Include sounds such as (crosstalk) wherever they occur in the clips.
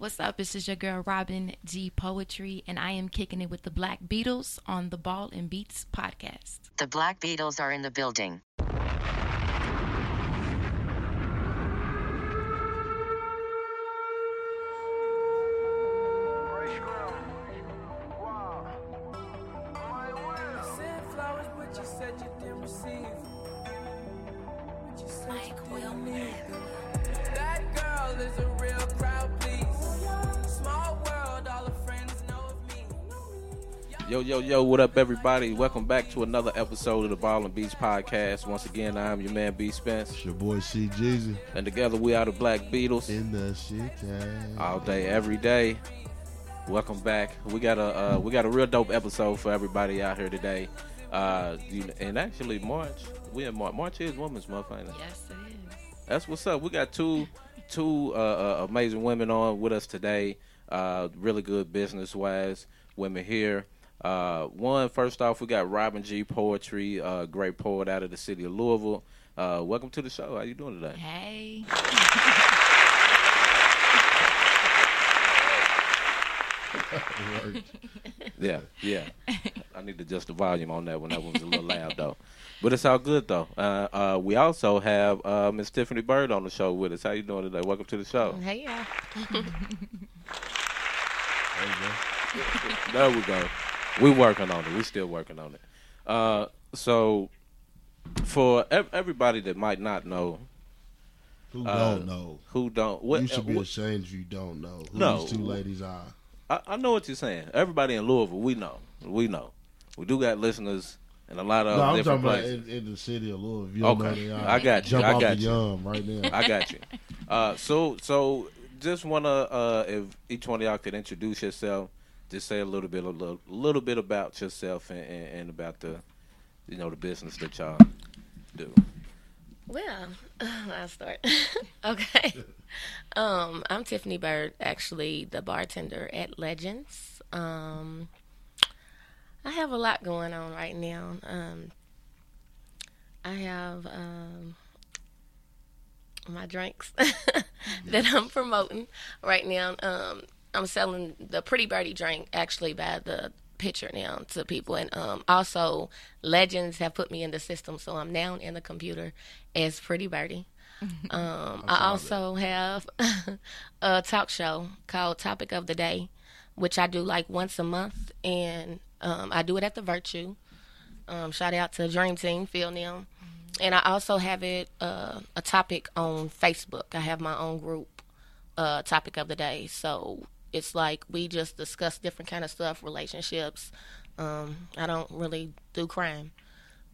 What's up? This is your girl Robin G Poetry, and I am kicking it with the Black Beatles on the Ball and Beats podcast. The Black Beatles are in the building. Yo, yo, yo, what up, everybody? Welcome back to another episode of the Ball and Beats Podcast. Once again, I'm your man, B. Spence. It's your boy C Jeezy And together we are the Black Beatles in the shit all day, every day. Welcome back. We got a uh, we got a real dope episode for everybody out here today. Uh, you, and actually, March we in March. March is Women's Month, ain't it? Yes, it is. That's what's up. We got two two uh, uh, amazing women on with us today. Uh, really good business wise women here. Uh, one first off, we got Robin G Poetry, uh, great poet out of the city of Louisville. Uh, welcome to the show. How you doing today? Hey. (laughs) Yeah, yeah. I need to adjust the volume on that one. That one was a little loud though, but it's all good though. Uh, uh, we also have uh, Miss Tiffany Bird on the show with us. How you doing today? Welcome to the show. Hey, yeah. There we go. We working on it. We still working on it. Uh, so for ev- everybody that might not know, Who uh, don't know? who don't, what, you should be what- ashamed if you don't know who No. these two ladies are. I, I know what you're saying. Everybody in Louisville, we know, we know. We do got listeners in a lot of No, I'm different talking about places. in, in the city of Louisville. You don't know Okay. I got you. Jump I got you. right now. I got you. (laughs) Uh, so, so just wanna, uh, if each one of y'all could introduce yourself, just say a little bit, a little, little bit about yourself and, and, and about the, you know, the business that y'all do. Well, (laughs) I'll start. (laughs) okay. Um, I'm Tiffany Bird, actually the bartender at Legends. Um, I have a lot going on right now. Um, I have um, my drinks (laughs) that I'm promoting right now. I'm selling the Pretty Birdie drink actually by the picture now to people, and um, also Legends have put me in the system, so I'm now in the computer as Pretty Birdie. (laughs) Um, I also have (laughs) a talk show called Topic of the Day, which I do like once a month, and um, I do it at the Virtue. Um, shout out to Dream Team, Phil Nim. And I also have it uh, a topic on Facebook. I have my own group, uh, Topic of the Day. So it's like we just discuss different kind of stuff, relationships. Um, I don't really do crime.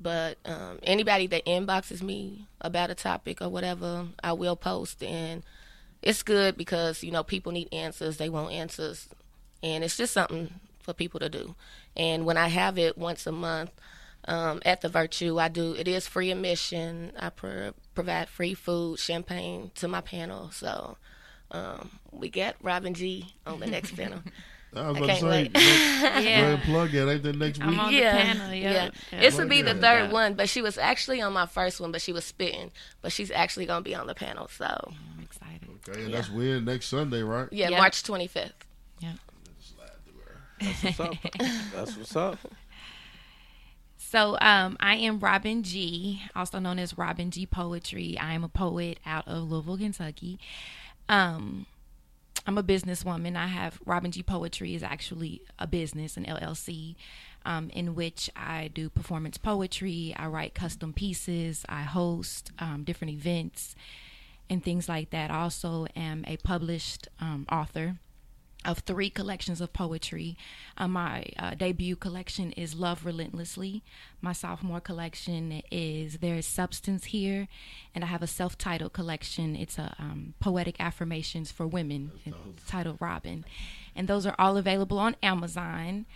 But um, anybody that inboxes me about a topic or whatever, I will post. And it's good because, you know, people need answers. They want answers. And it's just something for people to do. And when I have it once a month um, at the Virtue, I do, it is free admission. I pro- provide free food, champagne to my panel. So um, we got Robin G on the next panel. (laughs) I was I about to say, wait. go (laughs) ahead Yeah. and plug it. Ain't that next week? I'm week? on the panel, yeah. yeah. Yeah. This would be the third one, but she was actually on my first one, but she was spitting. But she's actually gonna be on the panel. So I'm excited. Okay, and that's when next Sunday, right? yeah, Yeah. March twenty fifth. Yeah. That's what's up. That's what's up. (laughs) So, um, I am Robin G, also known as Robin G Poetry. I am a poet out of Louisville, Kentucky. Um, I'm a businesswoman. I have Robin G Poetry is actually a business, an LLC, um, in which I do performance poetry. I write custom pieces. I host um, different events and things like that. I also am a published um, author of three collections of poetry. Uh, my uh, debut collection is Love Relentlessly. My sophomore collection is There is Substance Here. And I have a self titled collection. It's a um, poetic affirmations for women titled Robin. And those are all available on Amazon.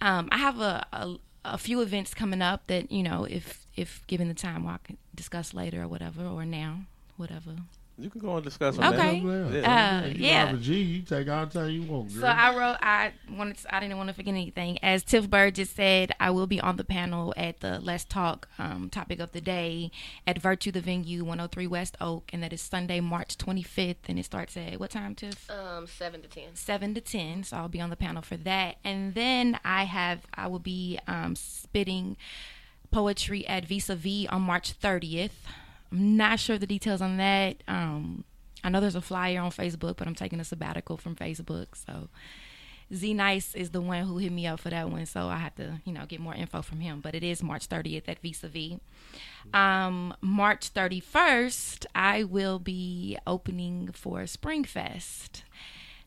Um, I have a, a, a few events coming up that, you know, if, if given the time, I can discuss later or whatever, or now, whatever You can go and discuss Okay. that. Yeah, Uh, You yeah. Robin G, you take all the time you want, girl. So I wrote. I wanted. To, I didn't want to forget anything. As Tiff Bird just said, I will be on the panel at the Let's Talk um, topic of the day at Virtue the Venue, 103 West Oak, and that is Sunday, March 25th, and it starts at what time, Tiff? Um, seven to ten. seven to ten. So I'll be on the panel for that. And then I have I will be um, spitting poetry at Vis a Vis on March thirtieth. I'm not sure the details on that. Um, I know there's a flyer on Facebook, but I'm taking a sabbatical from Facebook. So Z Nice is the one who hit me up for that one. So I have to, you know, get more info from him. But it is March 30th at Vis a Vis. Um, March 31st, I will be opening for Springfest.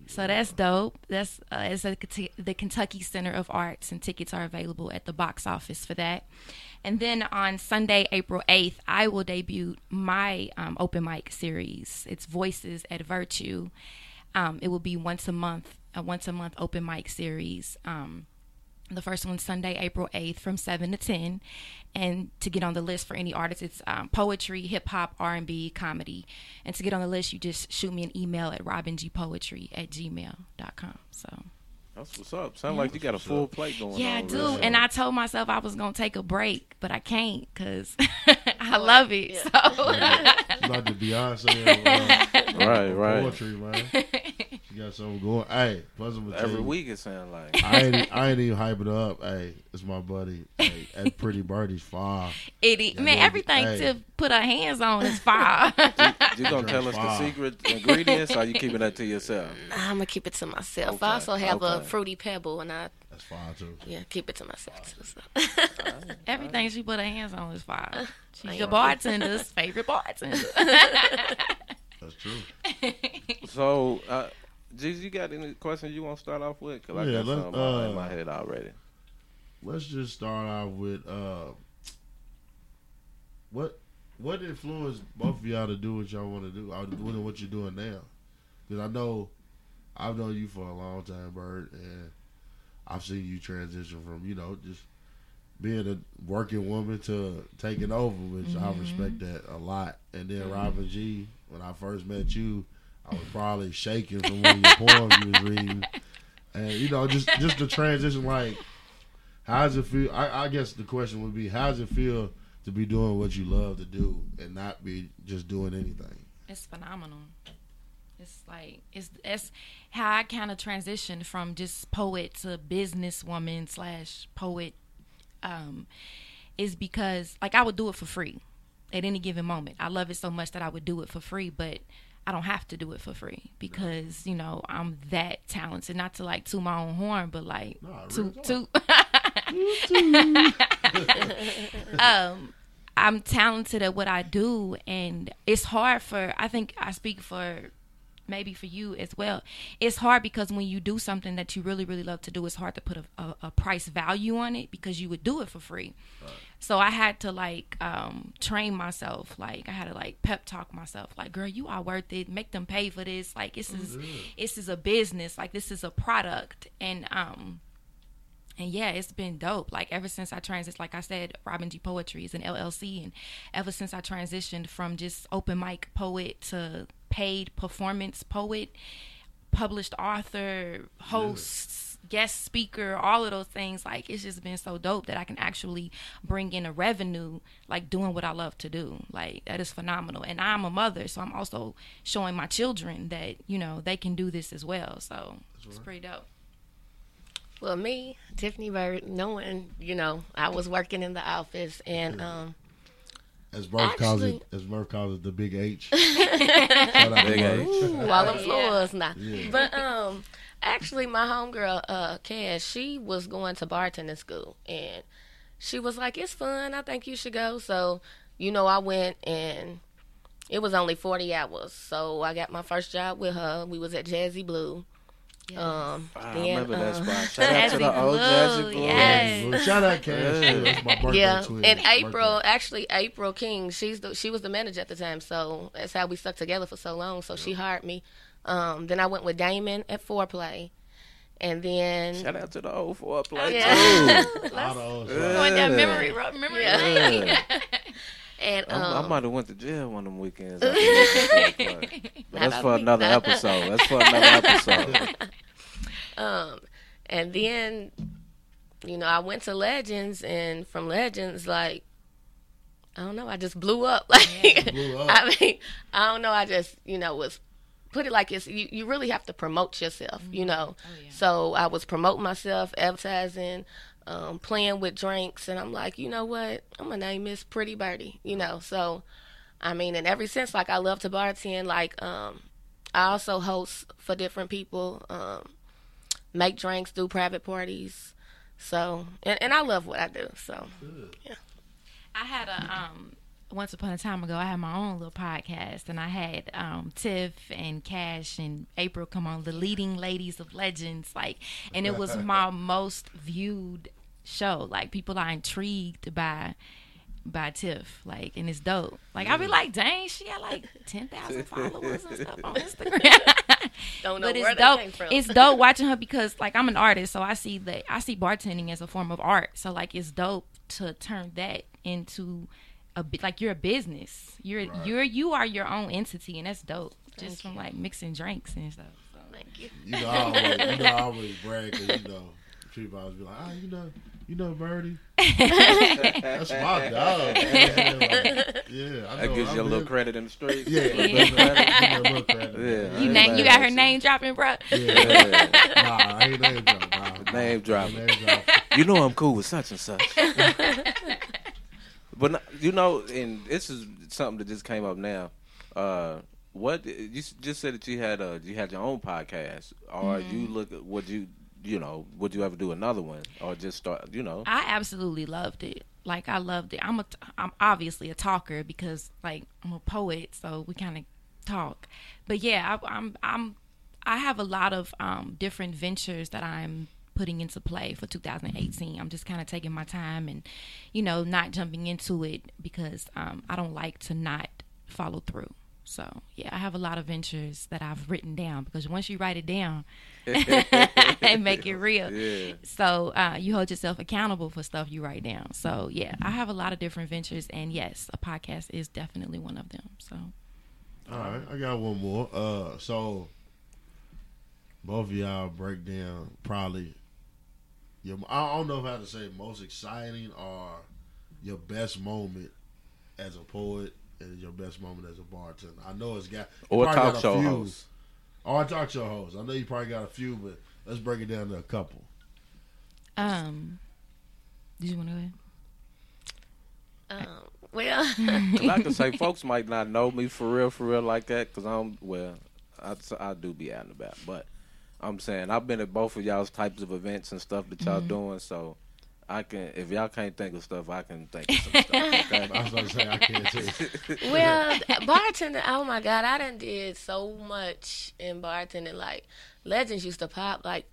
So that's dope. That's uh, it's at the Kentucky Center of Arts, and tickets are available at the box office for that. And then on Sunday, April 8th, I will debut my um, open mic series. It's Voices at Virtue. Um, it will be once a month, a once a month open mic series. Um, the first one's Sunday, April 8th from 7 to 10. And to get on the list for any artist, it's um, poetry, hip hop, R&B, comedy. And to get on the list, you just shoot me an email at robingpoetry at gmail.com. So, That's what's up. Sound like you got a full plate going yeah, I do. really. And I told myself I was going to take a break, but I can't because (laughs) I love it. So, It's like the Beyonce of, uh, right, right. poetry, man. (laughs) You got something going. Hey, plus I'm Every you, week it sound like. I ain't, I ain't even hyping it up. Hey, it's my buddy. Hey, at Pretty Birdie's fire. it, man, everything hey. to put her hands on is (laughs) fire. You gonna tell us the secret ingredients, or you keeping that to yourself? I'm gonna keep it to myself. Okay, I also have a fruity pebble, and I That's fire too. yeah keep it to myself too. So. (laughs) Everything she put her hands on is fire. She's your bartender's favorite bartender. That's true. (laughs) So, uh, Gigi, you got any questions you want to start off with? Cause I Yeah, got let's, something uh, in uh, my head already. Let's just start off with uh, what what influenced both of y'all to do what y'all want to do, or doing what you're doing now? Because I know I've known you for a long time, Bird, and I've seen you transition from you know just being a working woman to taking over, which I respect that a lot. And then Robin G, when I first met you, I was probably shaking from one of your poems you was reading, and you know just just the transition like. How does it feel? I, I guess the question would be, how does it feel to be doing what you love to do and not be just doing anything? It's phenomenal. It's like it's it's how I kind of transitioned from just poet to businesswoman slash poet. Um, is because like I would do it for free at any given moment. I love it so much that I would do it for free, but I don't have to do it for free because you know I'm that talented. Not to like to my own horn, but like Nah, to to. (laughs) um I'm talented at what I do and it's hard for I think I speak for maybe for you as well. It's hard because when you do something that you really really love to do, it's hard to put a, a, a price value on it because you would do it for free. So I had to like um train myself. Like I had to like pep talk myself. Like, girl, you are worth it. Make them pay for this. Like this is this is a business. Like this is a product. And um and yeah, it's been dope. Like ever since I transitioned, like I said, Robin G Poetry is an LLC, and ever since I transitioned from just open mic poet to paid performance poet, published author, host, guest speaker, all of those things, like it's just been so dope that I can actually bring in a revenue, like doing what I love to do. Like that is phenomenal. And I'm a mother, so I'm also showing my children that you know they can do this as well. So it's pretty dope. Well, me, Tiffany Bird, knowing you know I was working in the office and um As Murph calls it, as Murph calls it, the big H. (laughs) Shout out to Big Murph. H. Ooh, all the floors now. Yeah. But um, actually, my homegirl, uh, Cass, she was going to bartending school, and she was like, "It's fun. I think you should go." So, you know, I went, and it was only forty hours. So I got my first job with her. We was at Jazzy Blue. Um, I then, remember that uh, spot. (laughs) Shout out to the old Blue, Jazzy Blue. yes. Well, Shout out Cash. too. My birthday Yeah, twin. and April, Birthday. actually, April King, she's the she was the manager at the time, so that's how we stuck together for so long. So she hired me. Um, then I went with Damon at Foreplay, and then Shout out to the old foreplay Yeah. too. (laughs) All the old Going down memory road, memory Yeah. (laughs) And I, I um, might have went to jail one of them weekends. after listening to But that's for another not- episode. That's for another episode. Um, and then, you know, I went to Legends, and from Legends, like, I don't know, I just blew up. (laughs) Like, Blew up. (laughs) I mean, I don't know, I just, you know, was put it like it's you, you really have to promote yourself, you know. So I was promoting myself, advertising, um, playing with drinks, and I'm like, you know what, I'm gonna name Miss Pretty Birdie, you know. So, I mean, and ever since, like, I love to bartend. Like, um, I also host for different people, um, make drinks, do private parties. So, and, and I love what I do. So, yeah. I had a um once upon a time ago I had my own little podcast and I had um Tiff and Cash and April come on the leading ladies of legends like and it was (laughs) my most viewed show like people are intrigued by by Tiff like and it's dope like I'll be like dang she got like 10,000 (laughs) followers and stuff on Instagram don't know (laughs) but where it's they dope. came from. It's dope (laughs) watching her because like I'm an artist, so I see that I see bartending as a form of art. So like it's dope to turn that into a bit like you're a business. You're you're you are your own entity, and that's dope. Just from like mixing drinks and stuff. So. Thank you. You know, I always, you know, I always brag 'cause, you know, people always be like, ah, you know, you know, Birdie. (laughs) That's my dog. (laughs) yeah, I know. That gives I'm you a little credit in the streets. Yeah, Yeah. yeah. Give me a little credit. (laughs) Yeah. You ain't name, you got her name dropping, bro. Yeah. Yeah. Nah, I ain't name dropping. Nah, Name dropping. Name you know I'm cool with such and such. but you know, and this is something that just came up now. Uh, what you just said that you had a you had your own podcast, or you look at would you you know would you ever do another one, or just start you know? I absolutely loved it. Like I loved it. I'm a I'm obviously a talker because like I'm a poet, so we kind of talk. But yeah, I, I'm I'm I have a lot of um, different ventures that I'm putting into play for 2018. I'm just kind of taking my time and you know not jumping into it because um, I don't like to not follow through. So yeah, I have a lot of ventures that I've written down because once you write it down and (laughs) make it real, (laughs) Yeah. so uh, you hold yourself accountable for stuff you write down. So yeah, I have a lot of different ventures, and yes, a podcast is definitely one of them. So All right, I got one more. Uh, so both of y'all break down probably your. I don't know how to say most exciting or your best moment as a poet and your best moment as a bartender. I know it's got you Or talk got a show few. host. Or a talk show host. I know you probably got a few, but let's break it down to a couple. um, did you want to go ahead? Um, well, (laughs) 'Cause I can say folks might not know me for real, for real like that, because I'm well, I, I do be out and about, but I'm saying I've been at both of y'all's types of events and stuff that y'all doing, so I can if y'all can't think of stuff, I can think of some (laughs) stuff. Okay? I was going to say I can't tell. well, bartender. Oh my God, I done did so much in bartending. Like legends used to pop. Like,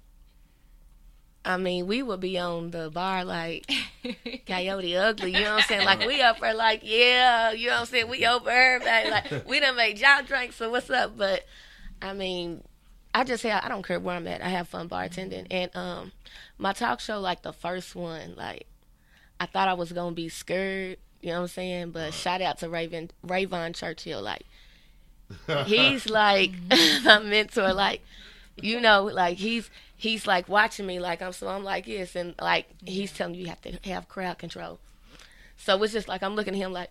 I mean, we would be on the bar like (laughs) Coyote Ugly. You know what I'm saying? Like we up for like yeah, you know what I'm saying? We over everybody. Like we done made y'all drink. So what's up? But I mean, I just say I don't care where I'm at. I have fun bartending. And um, my talk show, like the first one, like I thought I was gonna be scared. You know what I'm saying? But shout out to Raven Rayvon Churchill. Like (laughs) he's like (laughs) my mentor. Like you know, like he's he's like watching me. Like I'm so I'm like yes, and like he's telling you you have to have crowd control. So it's just like I'm looking at him like.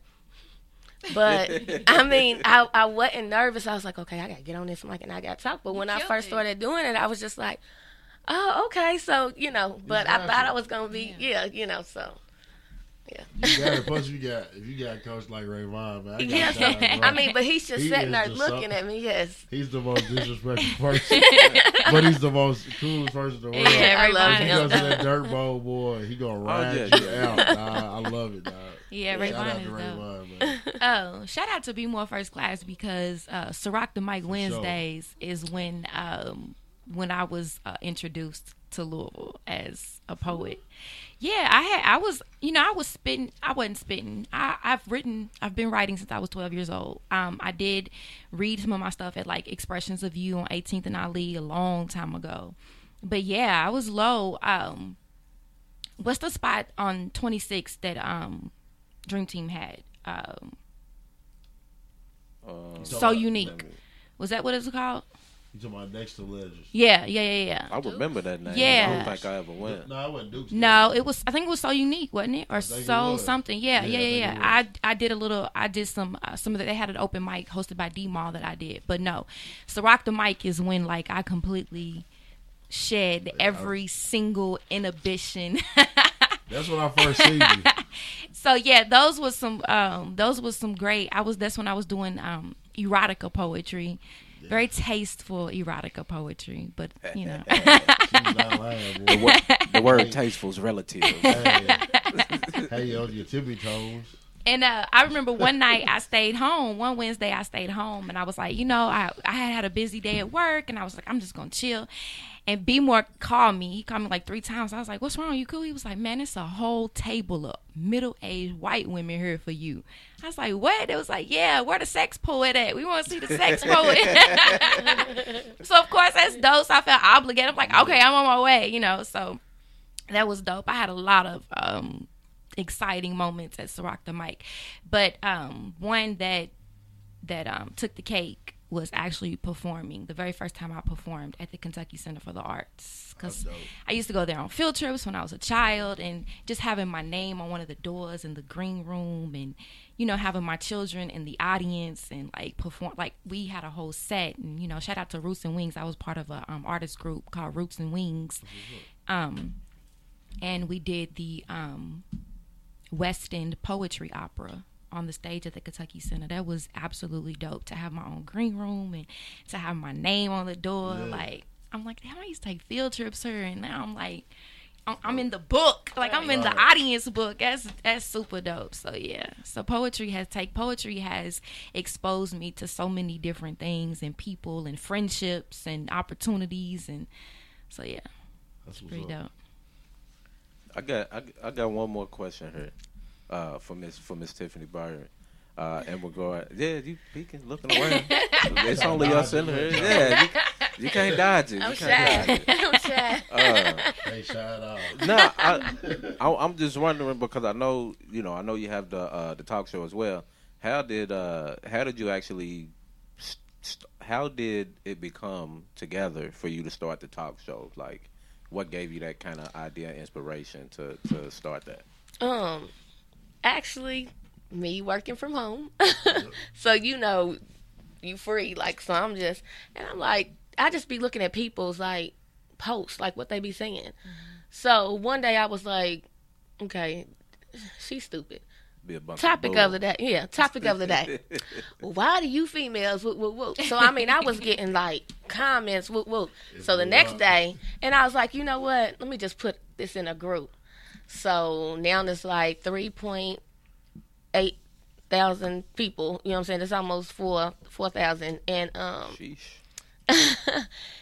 But (laughs) I mean, I I wasn't nervous. I was like, okay, I gotta get on this mic and I gotta talk. But when I first it. started doing it, I was just like, oh, okay. So you know, but I thought I was gonna be, yeah, you know. So Yeah. You got it. Plus, you got if you got a coach like Ray Vaughn, man. I, got yeah, time. I mean, but he's just He sitting there looking so- at me. Yes, he's the most disrespectful (laughs) person, but he's the most coolest person in the world. Yeah, I love If he goes to that dirt bowl, boy, he gonna oh, ride yeah, you yeah. out. Nah, I love it, dog. Yeah, Ray Vaughn is dope. (laughs) Oh, shout out to Be More First Class because uh, Ciroc the Mic sure. Wednesdays is when um, when I was uh, introduced to Louisville as a poet. Yeah, I had I was you know I was spitting I wasn't spitting I I've written I've been writing since I was 12 years old. Um, I did read some of my stuff at like Expressions of You on 18th and Ali a long time ago, but yeah, I was low. Um, what's the spot on 26 that um Dream Team had? um, Um, So- so about- unique. Was that what it was called? You talking about next to Legends? Yeah, yeah, yeah, yeah. I remember that name. Yeah. I don't think I ever went. No, I wasn't Duke's. No, it was. I think it was so unique, wasn't it, or think it so something? Yeah, Yeah, yeah, I yeah, yeah. I I did a little. I did some uh, some of the, They had an open mic hosted by D Mall that I did, but no. So rock the mic is when like I completely shed every single inhibition. (laughs) That's when I first seen you. (laughs) so yeah, those was some. Um, those was some great. I was. That's when I was doing um erotica poetry. Very tasteful erotica poetry, but you know, (laughs) lying. The, word, the word tasteful is relative. hey, hey, on your tippy toes. And uh, I remember one night I stayed home. One Wednesday I stayed home, and I was like, you know, I I had had a busy day at work, and I was like, I'm just gonna chill. And B More called me. He called me like three times. I was like, "What's wrong? You cool?" He was like, "Man, it's a whole table of middle-aged white women here for you." I was like, "What?" It was like, "Yeah, where the sex poet at? We want to see the sex (laughs) poet." (laughs) so of course that's dope. So I felt obligated. I'm like, "Okay, I'm on my way," you know. So that was dope. I had a lot of um, exciting moments at Ciroc the Mic, but um, one that that um, took the cake was actually performing. The very first time I performed at the Kentucky Center for the Arts. Because I used to go there on field trips when I was a child and just having my name on one of the doors in the green room and you know having my children in the audience and like perform like we had a whole set and you know shout out to Roots and Wings. I was part of a um, artist group called Roots and Wings. Um and we did the um West End poetry opera on the stage at the Kentucky Center. That was absolutely dope to have my own green room and to have my name on the door. Yeah. Like I'm like, damn, I used to take field trips here, and now I'm like, I'm- in the book. Like I'm in the audience book. That's that's super dope. So yeah. So poetry has take poetry has exposed me to so many different things and people and friendships and opportunities and so yeah, That's pretty up. dope. I got I, I got one more question here, uh, for Miss for Miss Tiffany Byron. Uh, in regard, yeah, you peeking, looking around. (laughs) it's only us in here. Yeah, you, you can't (laughs) dodge it. You I'm can't shy. dodge it. (laughs) I'm shy. Uh, Hey, shout out. no, I, I, I'm just wondering because I know you know I know you have the uh, the talk show as well. How did uh how did you actually st- st- how did it become together for you to start the talk show? Like, what gave you that kind of idea, inspiration to to start that? Um, actually, me working from home, (laughs) so you know, you free. Like, so I'm just, and I'm like, I just be looking at people's like posts, like what they be saying. So one day I was like, okay, she's stupid. Be a bunch Topic of, of the day, yeah. Topic of the day. (laughs) Why do you females whoop whoop whoop? So I mean, I was getting like comments whoop whoop. So the next day, and I was like, you know what? Let me just put this in a group. So now there's like three point eight thousand people. You know what I'm saying? It's almost four four thousand, and um, (laughs)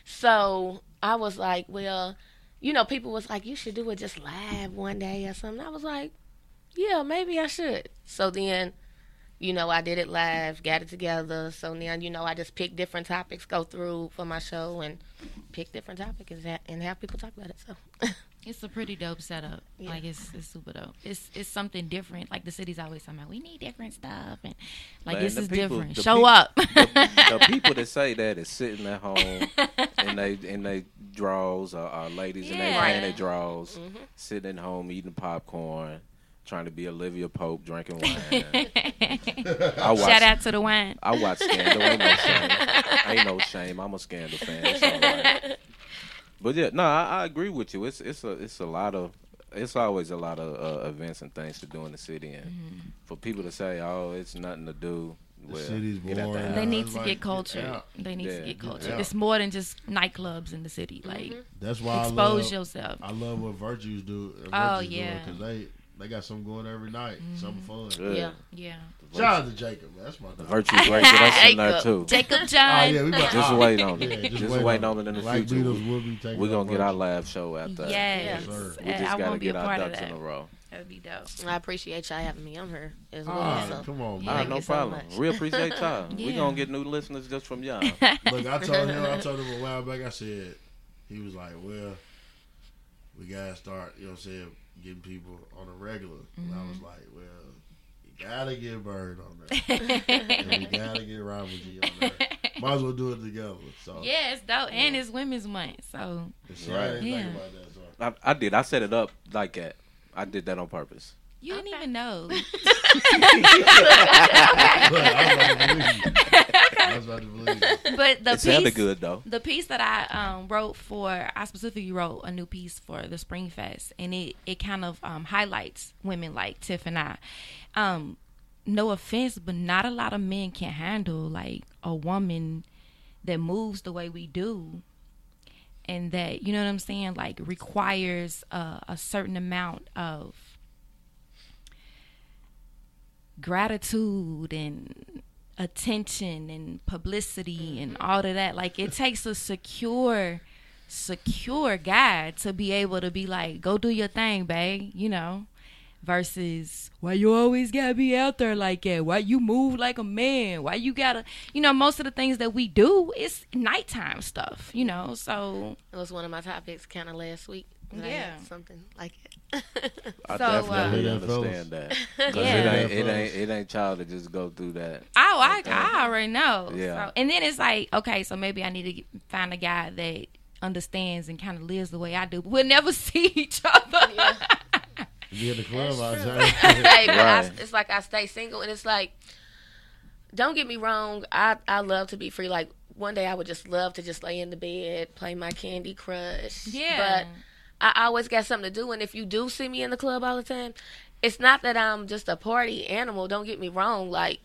so I was like, well, you know, people was like, you should do it just live one day or something. I was like, yeah, maybe I should. So then, you know, I did it live, got it together. So now, you know, I just pick different topics, go through for my show, and pick different topics and, ha- and have people talk about it. So (laughs) It's a pretty dope setup. Yeah. Like it's it's super dope. It's it's something different. Like the city's always talking about we need different stuff and like Man, this is people- different. Show peop- up. the, the (laughs) people that say that is sitting at home and they and they draws or, or ladies and they Yeah. playing their draws, mm-hmm. sitting at home eating popcorn, trying to be Olivia Pope, drinking (laughs) wine. I watch, Shout out to the wine. I watch Scandal. Ain't no shame. Ain't no shame. I'm a Scandal fan. It's all right. But yeah, no, I, I agree with you. It's it's a it's a lot of it's always a lot of uh, events and things to do in the city, and Mm-hmm. for people to say, "Oh, it's nothing to do," The well, city's get the boring. They need to like, get get They need Yeah, to get get cultured. It's more than just nightclubs in the city. Like That's why I expose love, yourself. I love what Virtues do. uh, Oh, yeah. because they they got something going every night, something fun. Good. yeah. Yeah. Shout out to Jacob, man. That's my The dog. virtues right there. That's in there Jacob. too. Jacob (laughs) John. Oh yeah, we about, Just ah, wait on it. yeah, just waiting on it in the Black future. Beatles will be taking We're gonna get our live show after. Yes. Yes, sir. We just I gotta want to be a get our part of ducks in that. a row. That would be dope. I appreciate y'all having me on here as well. Ah, so. come on, Yeah. Ah, no you so problem. much. we appreciate y'all. (laughs) We Yeah. gonna get new listeners just from y'all. (laughs) Look, I told him, I told him a while back. I said, he was like, "Well, we gotta start, you know, what I'm saying, getting people on a regular." And I was mm-hmm. like, "Well, you gotta get Bird on there. (laughs) and we gotta get Robin G on there. Might as well do it together. So yeah, it's dope, and it's Women's Month, so So I didn't Yeah. think about that. So. I, I did. I set it up like that. I did that on purpose. you didn't even know. (laughs) (laughs) I was about to believe you. (laughs) but the it sounded piece, good though. the piece that I um, wrote for, I specifically wrote a new piece for the Spring Fest, and it it kind of um, highlights women like Tiff and I. Um, no offense, but not a lot of men can handle like a woman that moves the way we do, and that you know what I'm saying, like requires a, a certain amount of gratitude and attention and publicity mm-hmm. and all of that. Like it takes a secure, secure guy to be able to be like, go do your thing, babe, you know. Versus why you always gotta be out there like that? Why you move like a man? Why you gotta you know, most of the things that we do is nighttime stuff, you know, so It was one of my topics kind of last week. That I Yeah. something like it. (laughs) I So, uh, definitely Yeah, understand that. (laughs) 'Cause Yeah. it ain't it ain't it ain't child to just go through that. Oh, I, I already know. Yeah. So, and then it's like, okay, so maybe I need to get- find a guy that understands and kind of lives the way I do. But we'll never (laughs) see each other. Be in the club all the hey, but I, Right. it's like I stay single, and it's like, don't get me wrong. I I love to be free. Like one day, I would just love to just lay in the bed, play my Candy Crush. Yeah. But I always got something to do, and if you do see me in the club all the time, it's not that I'm just a party animal. Don't get me wrong. Like,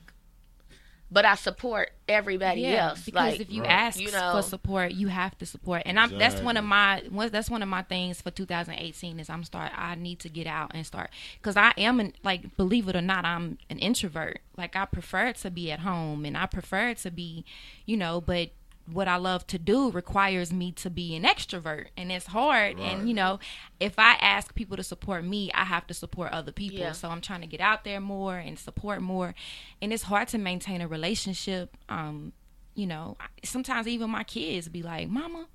but I support everybody yeah, else. because like, if you Right. ask you know- for support, you have to support. And I'm that's one of my that's one of my things for 2018 is I'm start I need to get out and start because I am an, like believe it or not I'm an introvert. Like I prefer to be at home and I prefer to be, you know, but what I love to do requires me to be an extrovert and it's hard Right. and you know if I ask people to support me I have to support other people. Yeah. so I'm trying to get out there more and support more and it's hard to maintain a relationship um you know sometimes even my kids be like mama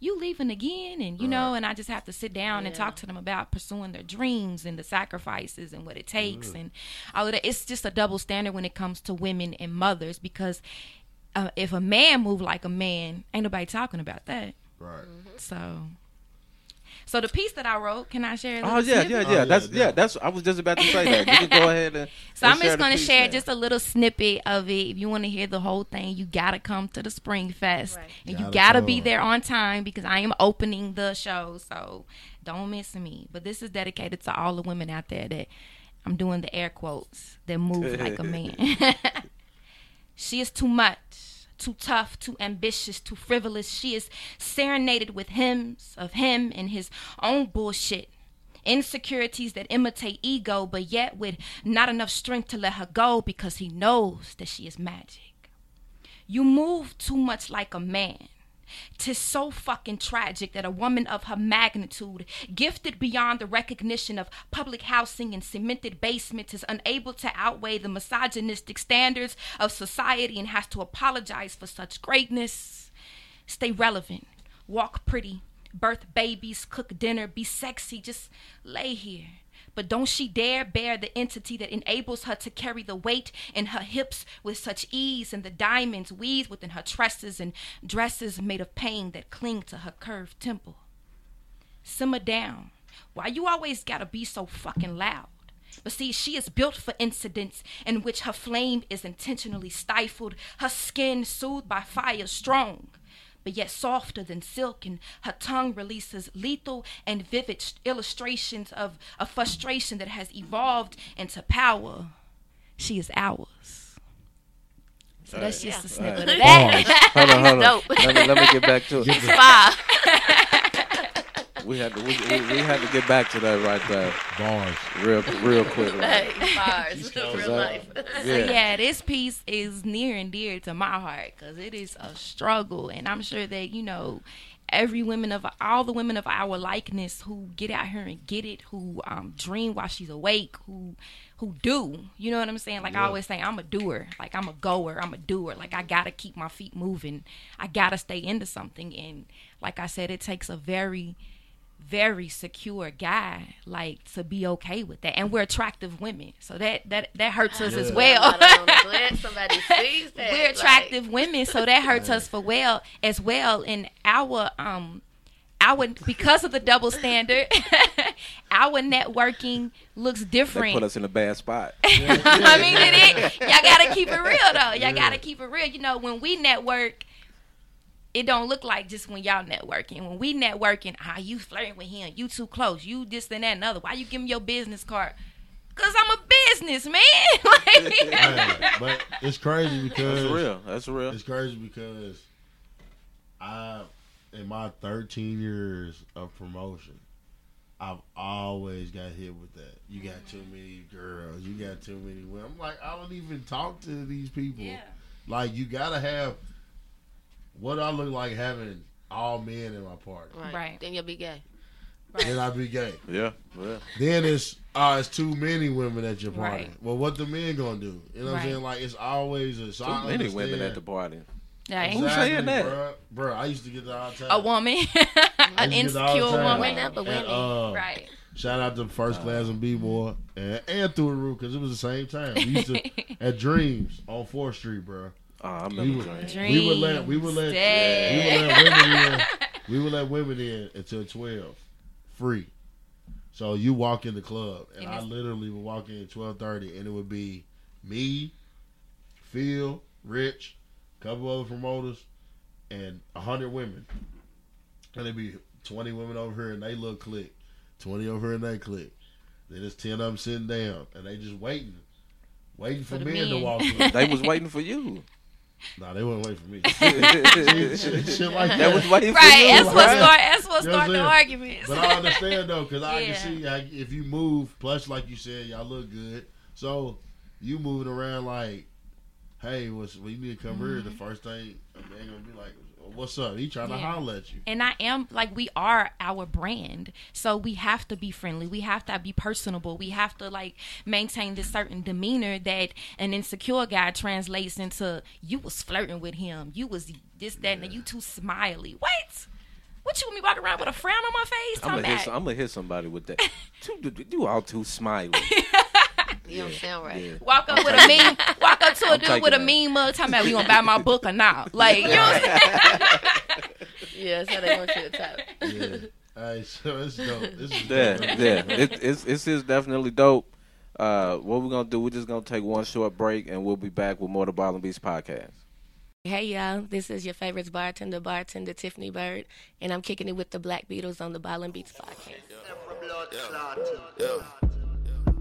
you leaving again? And you know and I just have to sit down and talk to them about pursuing their dreams and the sacrifices and what it takes and all of that. It's just a double standard when it comes to women and mothers because uh, if a man move like a man ain't nobody talking about that Right. so so the piece that I wrote can I share a Oh little yeah, yeah, Oh, yeah. yeah, That's yeah. yeah. That's I was just about to say that. You can go (laughs) ahead and. So and I'm just going to share then. just a little snippet of it. If you want to hear the whole thing, you got to come to the Spring Fest. Right. And you Gotta got to be there on time because I am opening the show. So don't miss me. But this is dedicated to all the women out there that I'm doing the air quotes that move like a (laughs) man. (laughs) she is too much. Too tough, too ambitious, too frivolous. She is serenaded with hymns of him and his own bullshit insecurities that imitate ego, but yet with not enough strength to let her go because he knows that she is magic. You move too much like a man. Tis so fucking tragic that a woman of her magnitude, gifted beyond the recognition of public housing and cemented basements, is unable to outweigh the misogynistic standards of society and has to apologize for such greatness. Stay relevant, walk pretty, birth babies, cook dinner, be sexy, just lay here. But don't she dare bear the entity that enables her to carry the weight in her hips with such ease, and the diamonds weave within her tresses and dresses made of pain that cling to her curved temple. Simmer down. Why you always gotta be so fucking loud? But see, she is built for incidents in which her flame is intentionally stifled, her skin soothed by fire strong, but yet softer than silk, and her tongue releases lethal and vivid illustrations of a frustration that has evolved into power. She is ours. So that's just a snippet of that. Hold on, hold on. (laughs) Let me let me get back to it. Five. (laughs) We had to we, we, we had to get back to that right there, Bars. real real quick. (laughs) hey, bars. Real that- life. (laughs) So yeah, this piece is near and dear to my heart because it is a struggle, and I'm sure that you know every women of all the women of our likeness who get out here and get it, who um, dream while she's awake, who who do. You know what I'm saying? Like I always say, I'm a doer. Like I'm a goer. I'm a doer. Like I gotta keep my feet moving. I gotta stay into something, and like I said, it takes a very very secure guy, like to be okay with that. And we're attractive women, so that that that hurts us as well. I'm (laughs) glad somebody sees that. we're like- attractive women, so that hurts us for well as well. And our um our because of the double standard, (laughs) our networking looks They different. put us in a bad spot. (laughs) I mean, it is. Y'all gotta keep it real though. Y'all gotta keep it real. You know, when we network, it don't look like just when y'all networking. When we networking, ah, you flirting with him, you too close, you this and that and other. Why you give me your business card? Cause I'm a businessman. (laughs) Like- Hey, but it's crazy because That's real. That's real. It's crazy because I, in my 13 years of promotion, I've always got hit with that. You got too many girls. You got too many women. I'm like, I don't even talk to these people. Yeah. Like, you gotta have. What I look like having all men in my party. Right. Right. Then you'll be gay. Then I'll be gay. Yeah. Yeah. Then it's uh, it's too many women at your party. Right. Well, what the men gonna do? You know what Right. I'm saying? Like it's always a. So Too I many women at the party. Right. Who's saying that? Bruh, bruh, I used to get that all the time. A woman, an I (laughs) used to get that all the insecure time. woman. Women, but And, women. uh, Right. Shout out to First Class and B Boy and, and Through the Roof because it was the same time. We used to (laughs) at Dreams on Fourth Street, bro. Oh, I We remember would, Dreams. we would let we would let Dreams. we would let women in. (laughs) We would let women in until twelve, free. So you walk in the club, and, And I literally would walk in at twelve thirty, and it would be me, Phil, Rich, a couple other promoters, and a hundred women, and it'd be twenty women over here, and they look click, twenty over here, and they click. Then it's ten of them sitting down, and they just waiting, waiting for, For the men, to walk in. They was (laughs) waiting for you. Nah, they wouldn't wait for me. (laughs) that shit, shit like that. was waiting for Right. you. That's what right? start. That's what You know what start the I'm arguments. But I understand though, because I (laughs) Yeah. can see how, if you move. Plus, like you said, y'all look good. So you moving around like, hey, what's when you need to come here? The Mm-hmm. first thing a man gonna be like, what's up? He trying to holler at you. and I am like we are our brand, so we have to be friendly. We have to be personable. We have to like maintain this certain demeanor that an insecure guy translates into. You was flirting with him. You was this that and you too smiley. What? What you want me walk around with a frown on my face? I'm gonna, hit, about- I'm gonna hit somebody with that. (laughs) Too, you all too smiley. (laughs) You don't sound right. Yeah. Walk up with a mean, walk up to a I'm dude with a taking mean mug, talking about you gonna buy my book or not? Like you know what I'm saying? (laughs) Yeah, that's how they want you to talk. Yeah. Hey, so it's dope. This is Yeah, dope. yeah. It, it's it's is definitely dope. Uh, what we're gonna do? We're just gonna take one short break, and we'll be back with more of the Ball and Beats podcast. Hey y'all, this is your favorite bartender, bartender Tiffany Bird, and I'm kicking it with the Black Beatles on the Ball and Beats podcast.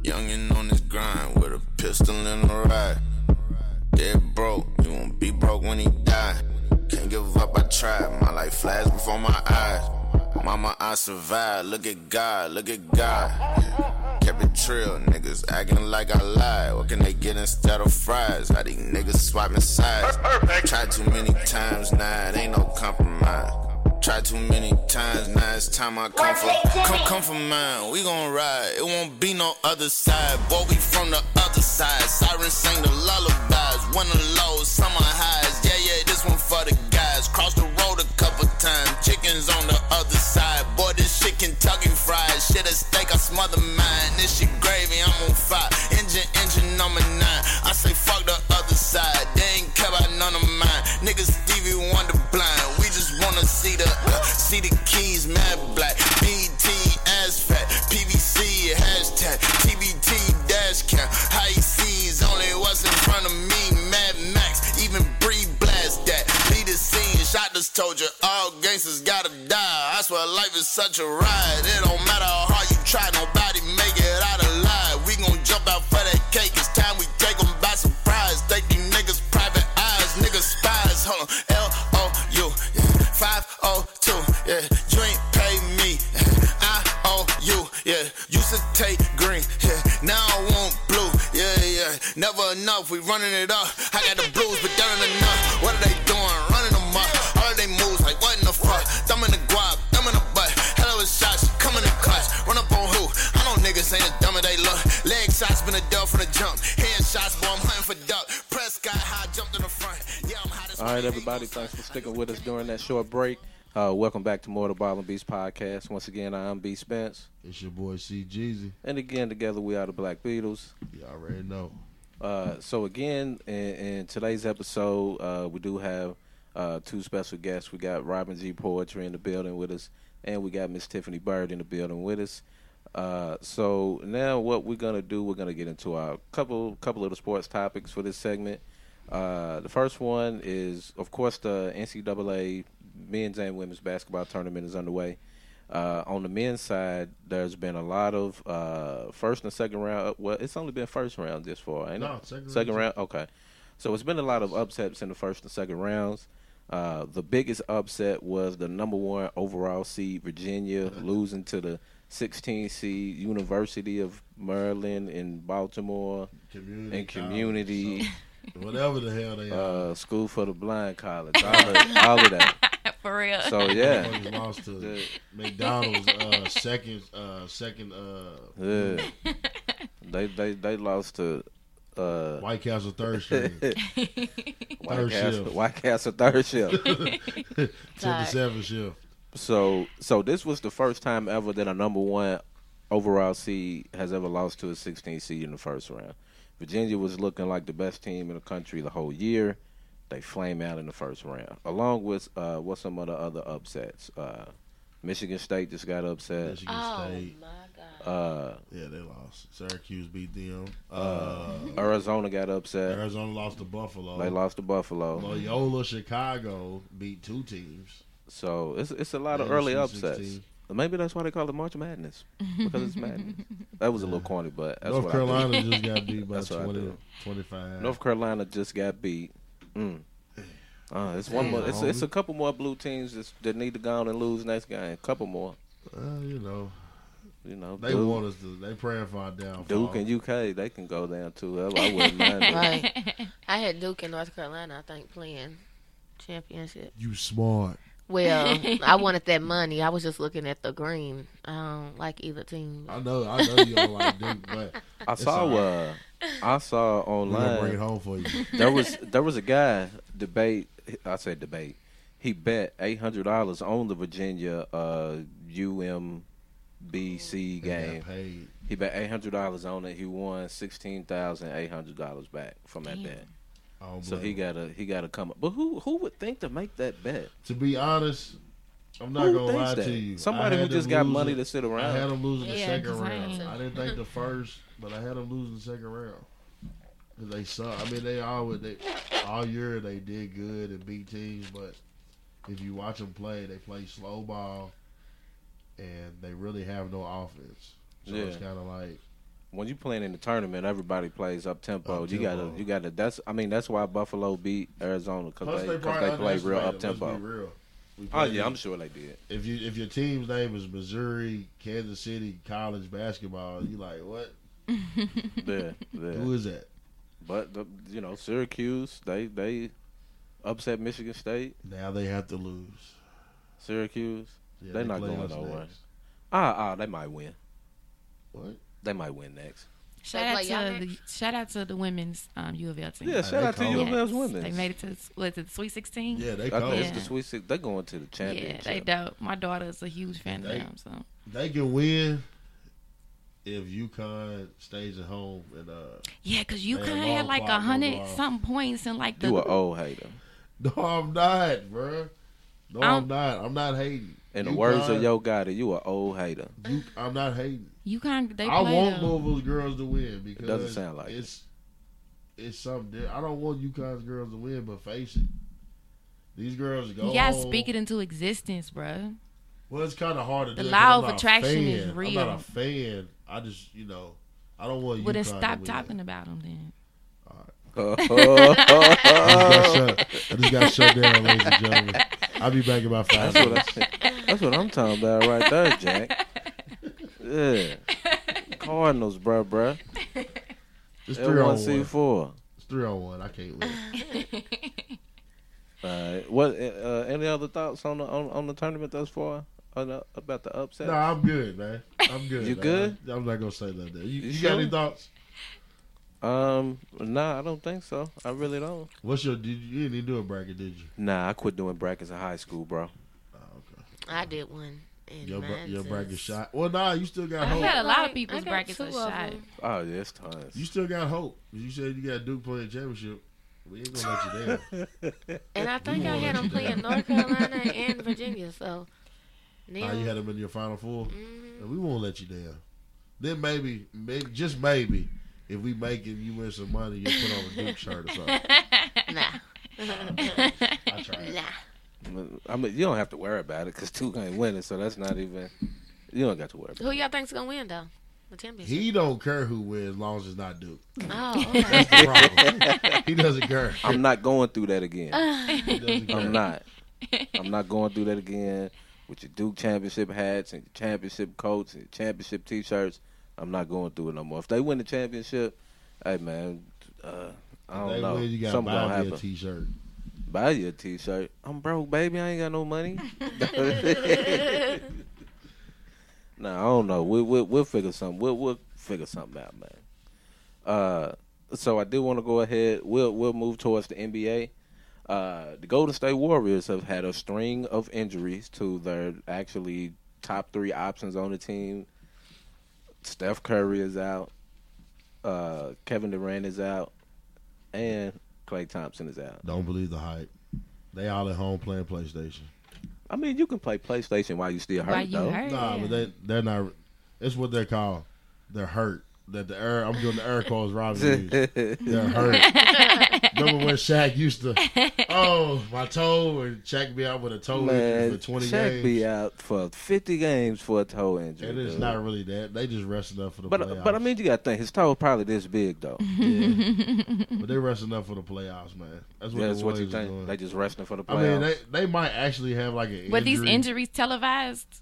Youngin' on this grind with a pistol in the ride. Dead broke, you won't be broke when he die. Can't give up, I tried. My life flashed before my eyes. Mama, I survived. Look at God, look at God. Kept it trill, niggas acting like I lied. What can they get instead of fries? How these niggas swapping sides? Tried too many times, nah, it ain't no compromise. Tried too many times, now it's time I come for come come for mine. We gon' ride, it won't be no other side. Boy, we from the other side. Sirens sing the lullabies. Winter lows, summer highs. Yeah, yeah, this one for the guys. Cross the road a couple times. Chickens on the other side. Boy, this shit Kentucky fried. Shit a steak, I smother mine. This shit gravy, I'm on fire. Engine, engine number nine. I say fuck the other side. They ain't care about none of mine. Niggas Stevie Wonder see the see the keys, mad black. BT ass fat. PVC hashtag. TBT dash cam. High seas only what's in front of me. Mad Max. Even breathe blast that. Lead the scene. Shot just told you all gangsters gotta die. I swear life is such a ride. It don't matter how hard you try. Nobody make it out alive. We gon' jump out for that cake. It's time we take 'em by surprise. Take these niggas private eyes. Niggas spies. Hold on. Yeah. Used to take green. Yeah. Now I want blue. Yeah, yeah. Never enough. We running it up. I got the blues, but that ain't enough. What are they doing? Running them up. All of they moves like what in the fuck? Thumb in the guap, thumb in the butt. Hell of a shots, come in the clutch. Run up on who? I know niggas ain't as dumb as they look. Leg shots been a dub from the jump. Head shots, boy, I'm hunting for duck. Press sky high, jumped in the front. Yeah, I'm hot as All right, everybody. Thanks for sticking with us during that short break. Uh, welcome back to More the Ball and Beats podcast. Once again, I'm B Spence, It's your boy C Jeezy. and again together we are the Black Beatles. You already know. Uh, so again, in, in today's episode, uh, we do have uh, two special guests. We got Robin G Poetry in the building with us, and we got Miss Tiffany Bird in the building with us. Uh, so now, what we're gonna do, we're gonna get into our couple couple of the sports topics for this segment. Uh, the first one is, of course, the NCAA men's and women's basketball tournament is underway. Uh, on the men's side, there's been a lot of uh, first and second round. Well, it's only been first round this far, ain't No, it? second second round. round. Okay, so it's been a lot of upsets in the first and second rounds. Uh, the biggest upset was the number one overall seed Virginia (laughs) losing to the 16 seed University of Maryland in Baltimore Community. and community college, so whatever the hell they (laughs) are. uh, school for the blind college, all of, all of that. For real. So yeah, Motherfuckers lost to The- McDonald's uh, second uh, second uh, yeah. they they they lost to uh, White Castle third string. (laughs) White third Castle, shift. White Castle third shift. (laughs) Ten to seven shift. So so this was the first time ever that a number one overall seed has ever lost to a 16 seed in the first round. Virginia was looking like the best team in the country the whole year. They flame out in the first round, along with uh, what some of the other upsets. Uh, Michigan State just got upset. Michigan Oh State. my god. Uh, Yeah, they lost. Syracuse beat them. Uh, Arizona got upset. Arizona lost to Buffalo. They lost to Buffalo. Loyola Chicago beat two teams. So it's it's a lot of early upsets. 16. Maybe that's why they call it March Madness because it's madness. (laughs) That was a little corny, but that's North what I. Carolina just got (laughs) beat by That's 20, 25. North Carolina just got beat. Mm. Uh, it's one Damn, more. It's, it's a couple more blue teams that's, that need to go on and lose next game. A couple more. Well, you know, You know, they Duke, want us to. They praying for our downfall. Duke and UK, they can go down too. I, I wouldn't (laughs) mind. Right. I had Duke in North Carolina, I think, playing championship. You smart. Well, (laughs) I wanted that money. I was just looking at the green. I don't like either team. I know. I know you don't like Duke, but I saw. all Uh, I saw we're bring it online. home for you. (laughs) There was there was a guy debate. I said debate. He bet eight hundred dollars on the Virginia uh, UMBC game. He bet eight hundred dollars on it. He won sixteen thousand eight hundred dollars back from that bet. I don't So he got to he got to come up. But who who would think to make that bet? To be honest, I'm not Who gonna lie thinks to that? you. Somebody who just got losing- money to sit around. I had around. them losing the Yeah, second 'cause I round. ain't- I didn't think the first, but I had them losing the second round. 'Cause they suck. I mean, they always they all year they did good and beat teams, but if you watch them play, they play slow ball, and they really have no offense. So it's kind of like When you playing in the tournament, everybody plays up tempo. You gotta you gotta. That's I mean that's why Buffalo beat Arizona because they they, because they play real up tempo. Be real. We Oh yeah, I'm sure they did. If you if your team's name is Missouri, Kansas City college basketball, you like what? (laughs) Yeah, Who yeah. is that? But the, you know Syracuse, they they upset Michigan State. Now they have to lose. Syracuse, Yeah, They're they not going nowhere. ah ah, they might win. What? They might win next. Shout They out play to the shout out to the women's um, U of L team. Yeah, shout they out to cold. you, Yes. Men's women. They made it to what is it, the Sweet Sixteen. Yeah, they I cold. think it's Yeah. the Sweet Six. They're going to the championship. Yeah, they dope. My daughter is a huge fan They- of them. So They can win if UConn stays at home and uh. yeah, because you Man, kind of long had like a hundred overall. something points and like the You an old hater. (laughs) No, I'm not, bro. No, I'm- I'm not. I'm not hating. In the words of Yo Gotti, you an old hater. you, I'm not hating. You kind they I play want them. Louisville's girls to win because it doesn't sound like it. it's it's something. Different. I don't want UConn's girls to win, but face it, these girls go. You gotta home. speak it into existence, bro. Well, it's kind of hard to The do. 'cause law of attraction fan. is I'm not a fan. I just, you know, I don't want Well, then UConn to stop win. talking about them then. I just got shut. I just got shut down, ladies and gentlemen. I'll be back in about five That's minutes. what, I, that's what I'm talking about right there, Jack. Yeah. (laughs) Cardinals, bruh, bruh. It's three on L1C one. four. It's three on one. I can't win. (laughs) Uh, what? Uh, any other thoughts on the on, on the tournament thus far? On the, about the upset? No, I'm good, man. I'm good. You man. good? I'm not gonna say that. You, You you got any thoughts? Um, nah, I don't think so. I really don't. What's your? Did you, you didn't do a bracket, did you? Nah, I quit doing brackets in high school, bro. Oh, okay. I did one. And Your, your bracket shot. Well, nah, you still got I hope. had a lot of people's I got brackets two are of shot. them. Oh, yes, tons. You still got hope. You said you got Duke playing championship. We ain't gonna let you down. (laughs) And I think I had let them playing. North Carolina (laughs) and Virginia. So now, Now you had them in your final four. Mhm. And we won't let you down. Then maybe, maybe just maybe, if we make it, you win some money, you put on a Duke shirt or something. (laughs) nah, I tried. nah. I mean, you don't have to worry about it because Duke ain't winning, so that's not even. You don't got to worry about Who y'all think's gonna win though? The championship. He don't care who wins as long as it's not Duke. oh, okay. That's the problem. he doesn't care. I'm not going through that again. (laughs) He doesn't care. I'm not. I'm not going through that again with your Duke championship hats and your championship coats and your championship T-shirts. I'm not going through it no more. If they win the championship, hey man, uh, I don't They know. win, you gotta Something gonna buy me happen. a T-shirt. Buy you a T-shirt. I'm broke, baby. I ain't got no money. (laughs) (laughs) nah, I don't know. We'll, we'll we'll figure something. We'll we'll figure something out, man. Uh, so I do want to go ahead. We'll we'll move towards the NBA. Uh, the Golden State Warriors have had a string of injuries to their actually top three options on the team. Steph Curry is out. Uh, Kevin Durant is out, and Klay Thompson is out. Don't believe the hype. They all at home playing PlayStation. I mean, you can play PlayStation while you still hurt, While you though. hurt. Nah, Yeah. but they they're not. It's what they're called. They're hurt. That the air. I'm doing the air quotes. Robin (laughs) used. They're hurt. (laughs) Remember when Shaq used to? Oh, my toe, and Shaq be out with a toe injury for 20 Shaq games. be out for 50 games for a toe injury. and it's dude. not really that. They just resting up for the but playoffs. but I mean, you got to think his toe probably this big though. (laughs) Yeah. but they resting up for the playoffs, man. That's what That's the what you think. doing. They just resting for the playoffs. I mean, they they might actually have like an. Were these injuries televised?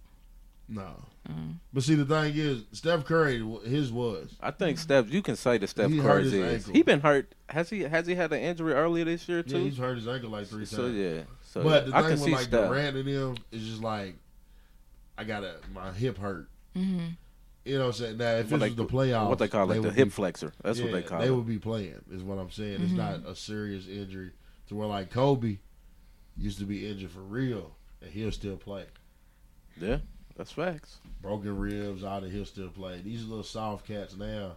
No. Mm. But see, the thing is, Steph Curry, his was. I think Steph. You can say that Steph Curry. He hurt Curry's is. ankle. He been hurt. Has he? Has he had an injury earlier this year too? Yeah, he's hurt his ankle like three times. so times. yeah. So but the I thing see with like Steph. Durant and him is just like, I got to my hip hurt. Mm-hmm. You know what I'm saying? Now, if What this they- was the playoffs, What they call it, the hip be- flexor. That's what they call They it. would be playing, is what I'm saying. Mm-hmm. It's not a serious injury to where like Kobe used to be injured for real, and he'll still play. Yeah, that's facts. Broken ribs, out of he'll still play. These little soft cats now,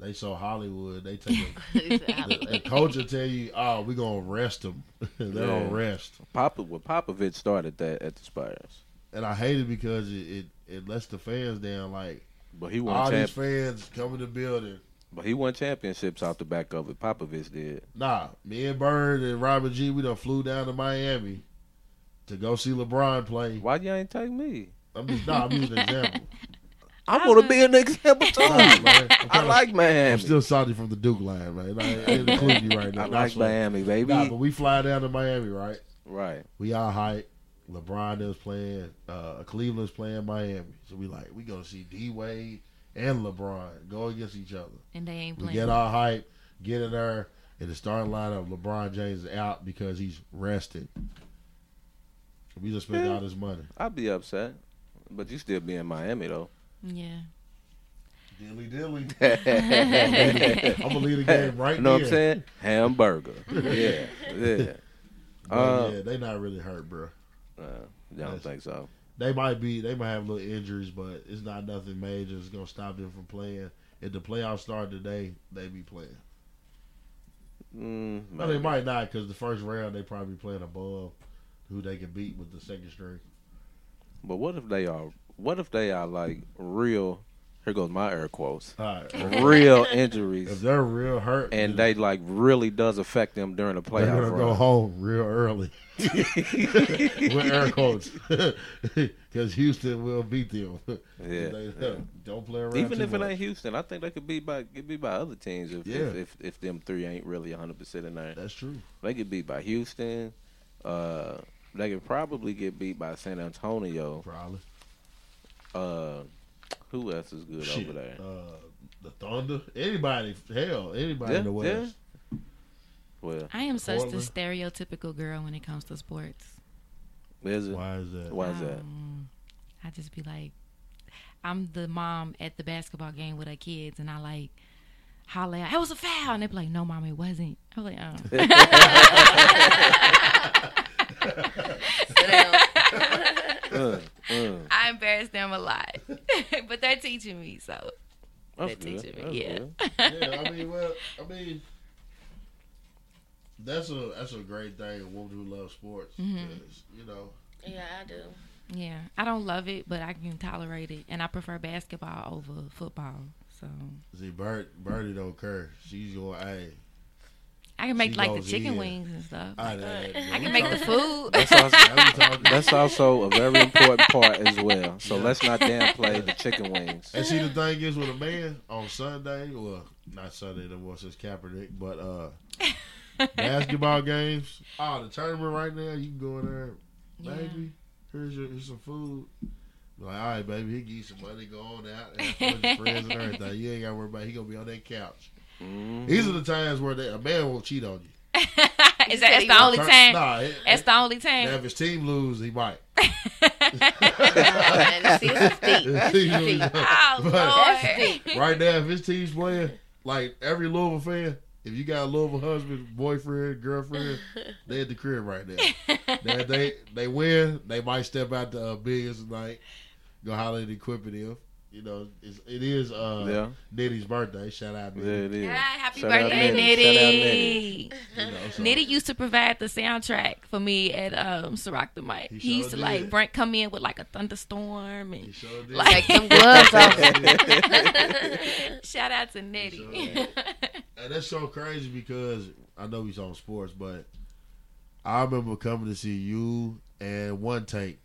they so Hollywood. They take a, the, the coach will tell you, "Oh, we gonna rest them. (laughs) They're Yeah. on rest." Papa, well, Popovich started that at the Spurs, And I hate it because it, it, it lets the fans down. Like but he won. all Champ- these fans come in the building. but he won championships off the back of it. Popovich did. Nah, me and Bird and Robin G, we done flew down to Miami to go see LeBron play. Why you ain't take me? I'm just nah, I'm using an example. (laughs) I want to be an example too. Nah, man, I'm, kinda- like Miami. I'm still salty from the Duke line, man. I ain't including you right now. (laughs) I like swear. Miami, baby. Nah, but we fly down to Miami, right? right. We all hype. LeBron is playing. Uh, Cleveland's playing Miami. So we like we gonna see D Wade and LeBron go against each other. And they ain't playing. We playing. get our hype, get in there, and the starting lineup, LeBron James is out because he's rested. We just spent Yeah. all this money. I'd be upset, but you still be in Miami though. yeah. Dilly dilly. I'm gonna leave the game right you know what I'm there. saying? Hamburger. (laughs) yeah, yeah. But Uh, yeah, they not really hurt, bro. Uh, I don't think so. They might be, they might have little injuries, but it's not nothing major. It's gonna stop them from playing. If the playoffs start today, they be playing. Mm, No, they might not because the first round they probably playing above who they can beat with the second string. But what if they are? What if they are like real? Here goes my air quotes. All right. Real (laughs) If injuries, they're real hurt, and then they like really does affect them during the they're gonna go home real early (laughs) (laughs) with air quotes because Houston will beat them. Yeah, They- yeah. don't play around. Even too if it ain't Houston, I think they could be by get beat by other teams if Yeah. if, if if them three ain't really 100 percent in there. That's true. They could be by Houston. Uh, they could probably get beat by San Antonio. Probably. Uh, who else is good Shit. over there? Uh, the Thunder. Anybody. Hell, anybody Yeah, in the West. Well, I am such the stereotypical girl when it comes to sports. is it? Why is that? Why is that? Um, I just be like, I'm the mom at the basketball game with her kids, and I like holler out, "It was a foul," and they be like, "No, mom, it wasn't." I was like, "Oh." (laughs) (laughs) Uh, uh. I embarrass them a lot, (laughs) but they're teaching me. So That's they're good. teaching That's me. Yeah. (laughs) yeah, I mean, well, I mean, that's a that's a great thing. A woman who loves sports, Mhm. 'cause, you know, Yeah, I do. Yeah, I don't love it, but I can tolerate it, and I prefer basketball over football. So see, Bert, Birdie don't care. She's going, hey, I can make She like the chicken in. wings and stuff. I, I can make the food. (laughs) That's also, that's also a very important part as well. So let's not downplay the chicken wings. And see, the thing is with a man on Sunday, well, not Sunday the more since Kaepernick, but uh, (laughs) basketball games. Oh, the tournament right now, you can go in there, Yeah. baby. Here's your here's some food. Like, all right, baby, he give you some money, go on out, and have fun with your (laughs) friends and everything. You ain't got to worry about. it. He gonna be on that couch. Mhm. These are the times where they, a man won't cheat on you. (laughs) Is that that's the only time? Nah, it- That's the only time. if his team lose, he might. Man, see, it's deep. (laughs) His team lose. (laughs) oh But- Lord. right now, if his team's playing, like every Louisville fan, if you got a Louisville husband, boyfriend, girlfriend, they at the crib right now. now they they win, they might step out to uh, Billions tonight, go holler at equipment him. You know, it's, it is uh, Yeah, Nitty's birthday. Shout out, yeah, Nitty. it is. Yeah, happy Shout birthday, Nitty. Nitty. You know, so- Nitty used to provide the soundtrack for me at um Ciroc the Mic. He He, sure used to did. like bring, come in with like a thunderstorm He and sure did. like some them gloves off. (laughs) (laughs) shout out to Nitty. And that's so crazy because I know he's on sports, but I remember coming to see you and Wuntayk,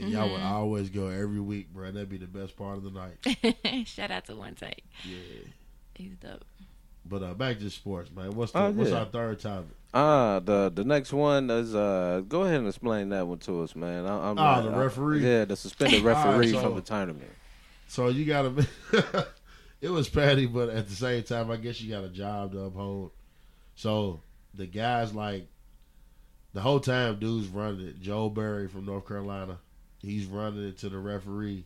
and y'all would Mhm. always go every week, bro. That'd be the best part of the night. (laughs) shout out to Wuntayk. Yeah. He's dope. But uh, back to sports, man. What's the, Oh, what's our third topic? Ah, the the next one is uh. Go ahead and explain that one to us, man. I, I'm Ah, not- the I- referee. yeah, the suspended (laughs) All right, referee so- from the tournament. So you got to. (laughs) it was petty, but at the same time, I guess you got a job to uphold. So the guys like the whole time, dudes running it. Joel Berry from North Carolina, he's running it to the referee.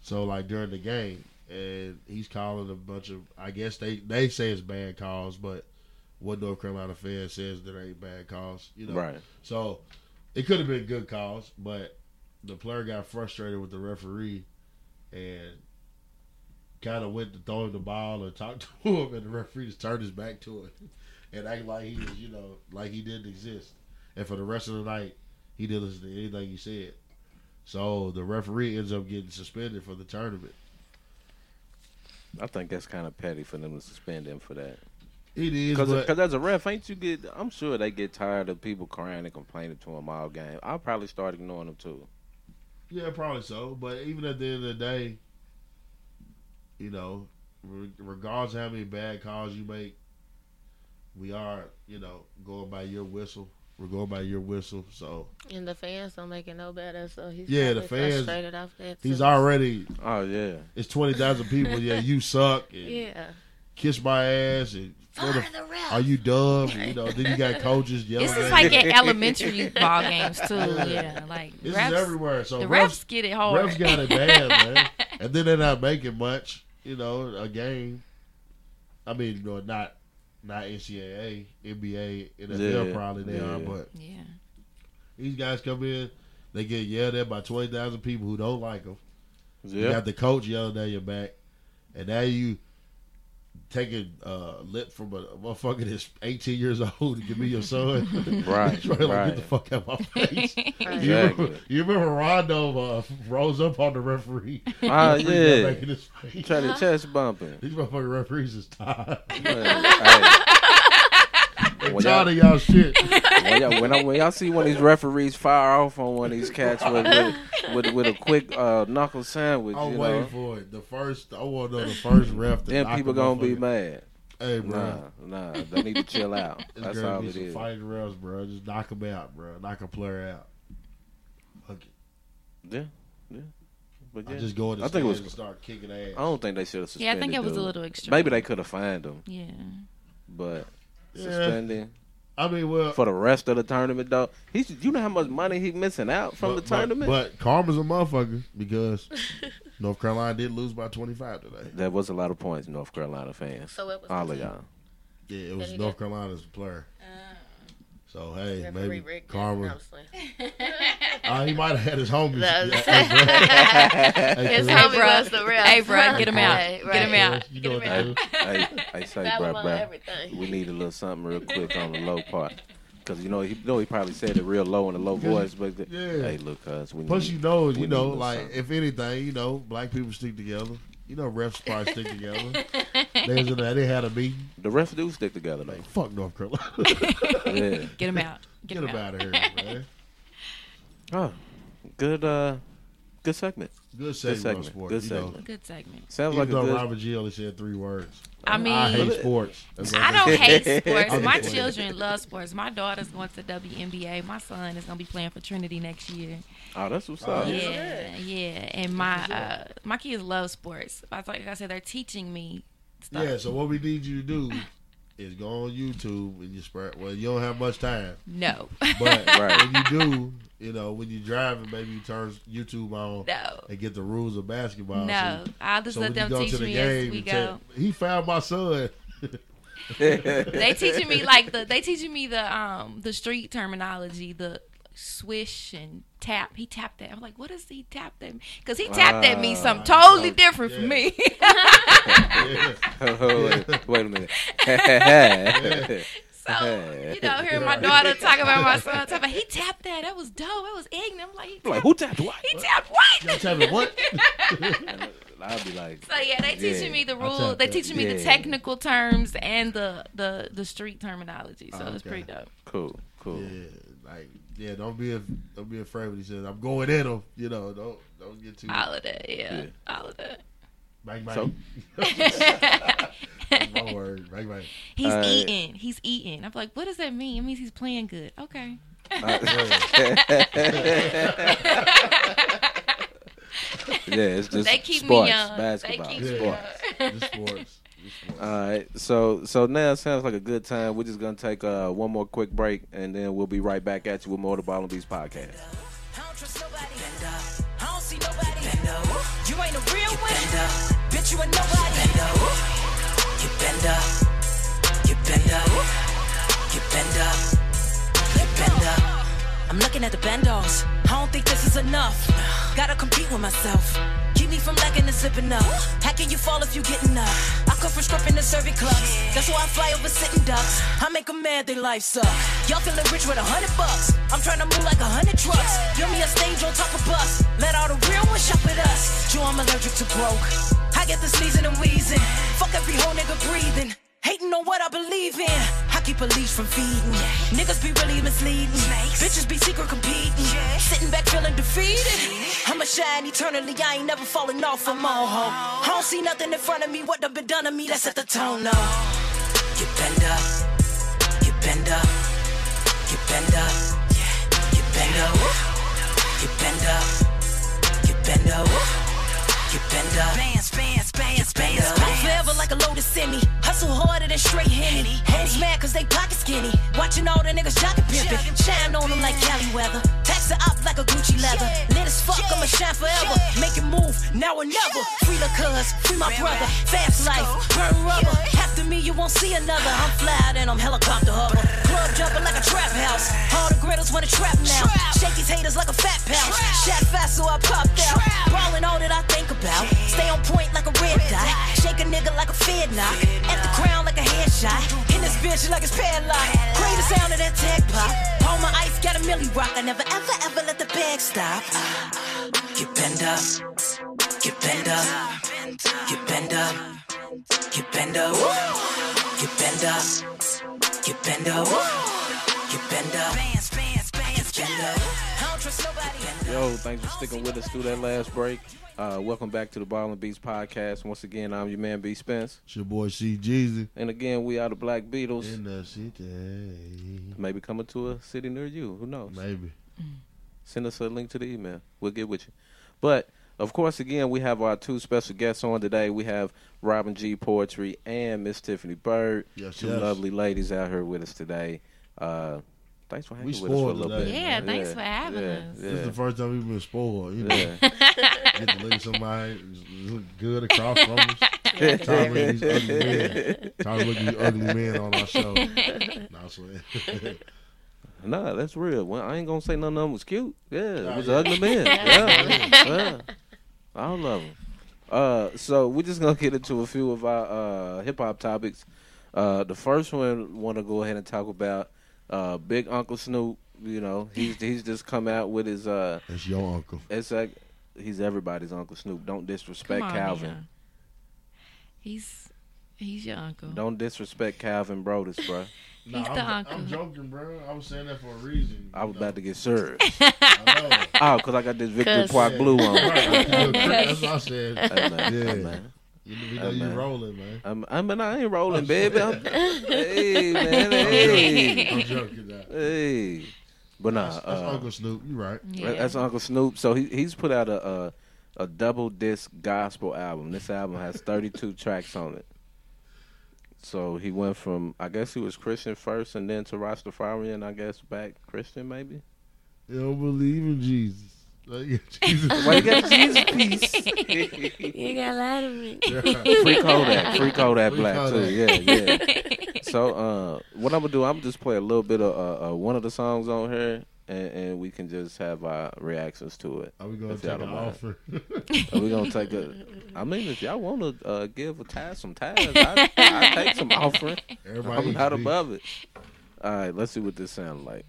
So like during the game, and he's calling a bunch of. I guess they they say it's bad calls, but what North Carolina fan says there ain't bad calls. You know, Right. So it could have been good calls, but the player got frustrated with the referee and kind of went to throw him the ball and talk (laughs) to him, and the referee just turned his back to him (laughs) and act like he was, you know, like he didn't exist. And for the rest of the night, he didn't listen to anything he said. So the referee ends up getting suspended for the tournament. I think that's kind of petty for them to suspend him for that. It is, Because as a ref, ain't you get? I'm sure they get tired of people crying and complaining to them all game. I'll probably start ignoring them too. Yeah, probably so. But even at the end of the day, you know, regardless of how many bad calls you make, we are, you know, going by your whistle. We're going by your whistle. So And the fans don't make it no better, so he's Yeah, the fans- frustrated off that. he's too. already. Oh yeah, It's twenty thousand people. Yeah, you suck. And Yeah. Kiss my ass and. what the- Fire the ref. Are you dumb? You know. Then you got coaches yelling. This is like at elementary (laughs) ball games too. Yeah, like This refs, is everywhere. So the refs, refs get it hard. refs got it bad, man. (laughs) And then they're not making much. You know, a game. I mean, you know, not not NCAA, NBA, NFL Yeah, probably they yeah. are, but yeah, these guys come in, they get yelled at by twenty thousand people who don't like them. You got the coach yelling at your back, and now you taking uh, lip from a motherfucker that's eighteen years old to give me your son. (laughs) Right, Trying to like, right. get the fuck out of my face. (laughs) Right. You remember, you remember Rondo uh, rose up on the referee? Ah, Referee yeah. (laughs) back in his face. Try to chest bumping. These motherfucking referees is tired. Hey, They Well, tired of y'all shit. When, y'all, when, I, when y'all see one of these referees fire off on one of these cats with with, with, with a quick uh, knuckle sandwich, I'm you waiting know, for it. The first, I want to know the first ref. To then people a gonna be mad. Hey, bro. Nah, nah, they need to chill out. It's That's gonna all be it some is. fighting refs, bro. Just knock them out, bro. Knock a player out. Fuck it. Yeah, yeah. But I yeah, just go in the I think it was- stands and start kicking ass. I don't think they should have suspended. yeah. I think it was a little extreme. Maybe they could have fined him, Yeah, but Yeah. suspending I mean, well, for the rest of the tournament, though. He's, you know how much money he missing out from but, the tournament. But, but karma's a motherfucker because (laughs) North Carolina did lose by 25 today. That was a lot of points, North Carolina fans. So it was All of y'all. Yeah, it was North did. Carolina's player. So hey, Referee maybe rigged it. karma. No, I'm just playing. Uh, he might have had his homies. That's- (laughs) Yeah, (laughs) hey, His Chris. homie bro. was the real. Hey, bro, get him out. Right, Get him right. out. You Get know him what out. that is. hey, hey, say, Babble bro, bro. everything. We need a little something real quick on the low part. Because, you know, he, you know, he probably said it real low in a low voice, but, the, Yeah. hey, look, cuz, we Plus, need, you know, you know, like something. if anything, you know, black people stick together. You know, refs probably stick together. they was in there, they had a meeting. The refs do stick together, though. Fuck North Carolina. (laughs) Yeah. Get him out. Get, Get him him out. out of here, man. Oh, good, uh, good segment. Good segment, segment, on sports. good you know. segment. Good segment. Sounds Even like a though good. Robin G only said three words. I mean, I hate sports. I don't hate sports. My children love sports. My daughter's going to WNBA. My son is going to be playing for Trinity next year. Oh, that's what's Oh, up. yeah. Yeah, yeah. And my uh, my kids love sports. I like I said, they're teaching me stuff. Yeah, so what we need you to do is go on YouTube and you spread. Well, you don't have much time, No, but (laughs) Right. when you do, you know, when you driving, maybe you turn YouTube on no, and get the rules of basketball. no. So, I'll just so let them go teach to the me as game, we go. tell- he found my son. (laughs) they teaching me like the they teaching me the um the street terminology, the swish and tap. He tapped that. I'm like, what does he tap that? Because he tapped at me something Ah, totally so- different yeah. from me. Yeah. (laughs) wait, wait a minute. (laughs) so you know, hearing my daughter talk about my son, talk about he tapped that. That was dope. That was ignorant. I'm like, he like, who tapped what? he tapped what? tell me what? (laughs) I'd be like, So yeah, they teaching Yeah, me the I rules. They teaching me the technical terms and the the the street terminology. So Oh, it's pretty dope. cool, cool. Yeah, like yeah, don't be don't be afraid when he says I'm going in him. You know, don't don't get too All of that, yeah, Yeah. all of that. bang bang. So- (laughs) my word, bang bang. He's Uh, eating. He's eating. I'm like, what does that mean? It means he's playing good. Okay. (laughs) Yeah, it's just They keep me sports, young. They basketball, keep me sports. The sports. The sports. All right, so so now it sounds like a good time. We're just gonna take uh, one more quick break, and then we'll be right back at you with more of the and Beats podcast. I don't trust nobody. I don't see nobody. You ain't a real up. Bitch, you a nobody. You bend up. You bend up. You bend up. You bend up. I'm looking at the bendos. I don't think this is enough. Gotta compete with myself. Me from lacking and slipping up. How can you fall if you getting up? I come from scrubbing the serving clubs. That's why I fly over sitting ducks. I make a mad, they life suck. Y'all feeling rich with a hundred bucks. I'm trying to move like a hundred trucks. Give me a stage on top of bus. Let all the real ones shop with us. Joe, I'm allergic to broke. I get the sneezing and wheezing. Fuck every whole nigga breathing. Hating on what I believe in. Keep a leash from feeding. Niggas be really misleading. Bitches be secret competing. Sitting back feeling defeated. I'ma shine eternally. I ain't never falling off all home. I don't see nothing in front of me. What done been done to me? That set the tone now. You bend up. You bend up. You bend up. You bend up. You bend up. You bend up. You bend up. Bands, bands, bands, bands. Forever like a lotus semi. Hustle harder than straight henny. Hoes mad cause they pocket skinny. Watching all the niggas jogging pimpin'. Shine on them like Cali weather. Tax it up like a Gucci leather. Lit as fuck, I'ma shine forever. Make it move, now or never. Free the cuz, free my brother. Fast life, burn rubber. After me, you won't see another. I'm fly, then I'm helicopter hover. Club jumping like a trap house. All the griddles wanna trap now. Shake these haters like a fat pouch. Shot fast, so I popped out. Ballin' all that I think about. Stay on point like a red dot. Shake a nigga like a fed knock. At the crown like a headshot. In this bitch like it's padlock. Crave the sound of that tech pop. All my ice got a milli rock. I never ever ever let the bag stop. You bend up. You bend up. You bend up. You bend up. You bend up. You bend up. You bend up. Yo, thanks for sticking with us through that last break. Uh, welcome back to the Ball and Beats podcast. Once again, I'm your man B Spence, It's your boy C Jeezy and again, we are the Black Beatles. in the city. Maybe coming to a city near you. Who knows? Maybe. Send us a link to the email. We'll get with you. But of course, again, we have our two special guests on today. We have Robin G Poetry and Miss Tiffany Bird. Yes, two yes. lovely ladies out here with us today. Uh, thanks for hanging with us for a spoiled little today. bit. Yeah, thanks for having yeah, us. This is the first time we've been spoiled. You know, Yeah. (laughs) get to look at somebody look good across from us. Trying to look at these ugly men. Trying to look at these ugly men on our show. No, I swear. Nah, that's real. Well, I ain't gonna say none of them was cute. Yeah, it was yeah. ugly men. (laughs) yeah, yeah. All of them. Uh, so we're just gonna get into a few of our uh, hip hop topics. Uh, the first one want to go ahead and talk about uh, Big Uncle Snoop. You know, he's he's just come out with his uh, That's your uncle. it's like he's everybody's Uncle Snoop. Don't disrespect on, Calvin. man. He's he's your uncle. Don't disrespect Calvin Broadus, bro. (laughs) Nah, He's I'm, the uncle. I'm joking, bro. I was saying that for a reason. I was know. about to get served. (laughs) I know. oh, cause I got this Victor Cause- Park blue on. Right, (laughs) That's what I said. Hey, man, Yeah. hey, man. You know, we know Hey, you man. rolling, man. I'm, I mean, I ain't rolling, baby. I'm, (laughs) hey, man, hey, I'm joking. Now. hey. But nah, That's, that's uh, Uncle Snoop. You're right. Yeah. that's Uncle Snoop. So he he's put out a, a a double disc gospel album. This album has 32 (laughs) tracks on it. So he went from I guess he was Christian first, and then to Rastafarian. I guess back Christian maybe. You don't believe in Jesus. Like, Jesus. Why you got Jesus piece? (laughs) You got a lot of me. Free Kodak, free Kodak Free Black Kodak. too. Yeah, yeah. (laughs) so uh, what I'm gonna do, I'm gonna just play a little bit of uh, uh, one of the songs on here, and, and we can just have our reactions to it. Are we gonna take an mind. offer? Are we gonna take a? (laughs) I mean, if y'all want to uh, give a tithe some tithes, I I take some offering. Everybody I'm not above it. All right, let's see what this sounds like.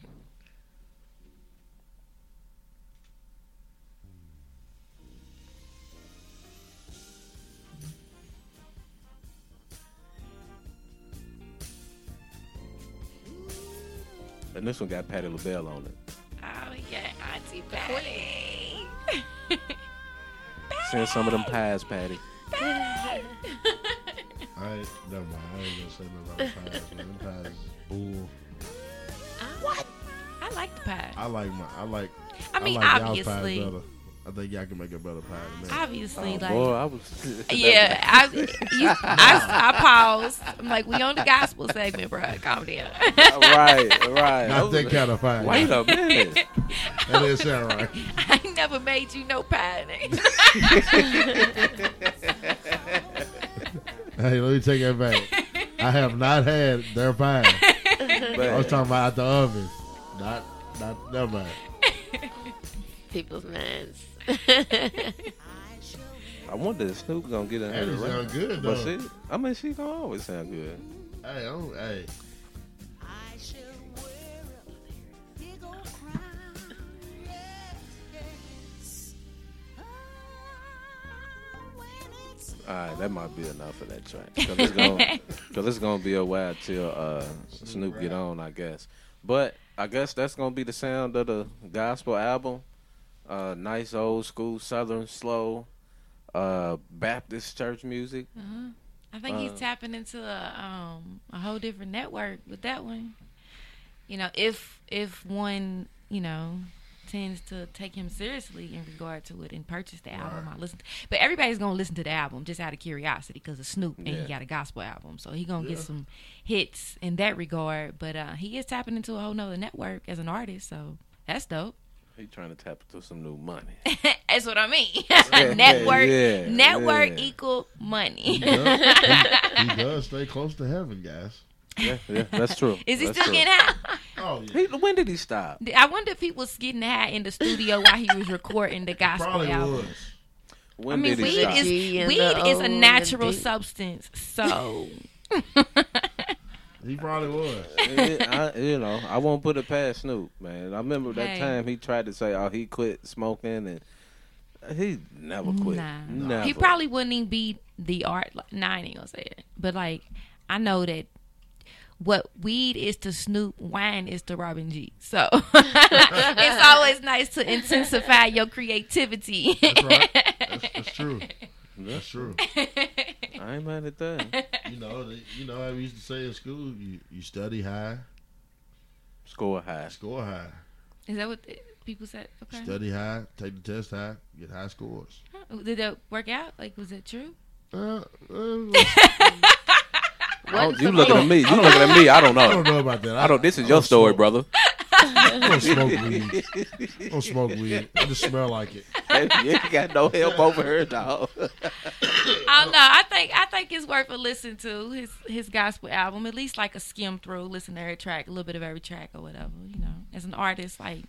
And this one got Patti LaBelle on it. Oh yeah, Auntie Patti. (laughs) Send some of them pies, Patti. I ain't, never mind. I ain't gonna say nothing about the pies, man. Them pies is bull. what? I like the pie. I like my. I like. I mean, like y'all's obviously, pies better. I think y'all can make a better pie than that. obviously, Oh, like. boy, I was. (laughs) Yeah, I, you, I, I paused. I'm like, we on the gospel segment, bro. Calm down. right, right. I Not was that like, kind of pie. Wait a minute. That didn't sound right. (laughs) I ain't never made you no pie. nigga. (laughs) Hey, let me take that back. I have not had their pie. I was talking about out the oven. Not, not, never mind. People's minds. (laughs) I wonder if Snoop gonna get in That her. sound good But though. she, I mean, she gonna always sound good. Hey, I don't, hey, All right, that might be enough of that track. Cause it's gonna, (laughs) cause it's gonna be a while till uh, Snoop get on, I guess. But I guess that's gonna be the sound of the gospel album. Uh, nice old school Southern slow, uh, Baptist church music. I think he's Uh, tapping into a um a whole different network with that one. You know, if if one you know tends to take him seriously in regard to it and purchase the album, I listen. but everybody's gonna listen to the album just out of curiosity because of Snoop and Yeah. he got a gospel album, so he gonna Yeah. get some hits in that regard. But uh he is tapping into a whole nother network as an artist, so that's dope. He trying to tap into some new money. (laughs) That's what I mean. (laughs) (laughs) Yeah, network, yeah, network yeah. equal he money. does, he, he does stay close to heaven, guys. yeah, yeah, that's true. Is he That's still true. getting high? Oh, yeah. He, when did he stop? I wonder if he was getting high in the studio while he was recording the gospel Probably album. was. When I mean, did he weed stop? is G weed is O a and the natural substance, so He probably was. (laughs) It- I, you know, I won't put it past Snoop, man. I remember that Hey. time he tried to say, "Oh, he quit smoking," and he never quit. nah, Never. he probably wouldn't even be the art. Like, nah, I ain't gonna say it, but like I know that what weed is to Snoop, wine is to Robin G. So (laughs) it's always nice to intensify your creativity. That's right. That's, that's (laughs) true. That's true. I ain't mad at that. You know, the, you know how we used to say in school, you, you study high, Score high. score high. is that what people said? Okay. Study high, take the test high, get high scores. Did that work out? Like, was it true? Uh, uh, (laughs) Oh, you looking at me? You looking at me? I don't know. I don't know. know about that. I don't. This is your story, smoke, brother. I don't smoke (laughs) weed. I don't smoke weed. I just smell like it. (laughs) you ain't got no help over here, dog. I don't know. I think I think it's worth a listen to his his gospel album. At least like a skim through, listen to every track, a little bit of every track or whatever. You know. as an artist, like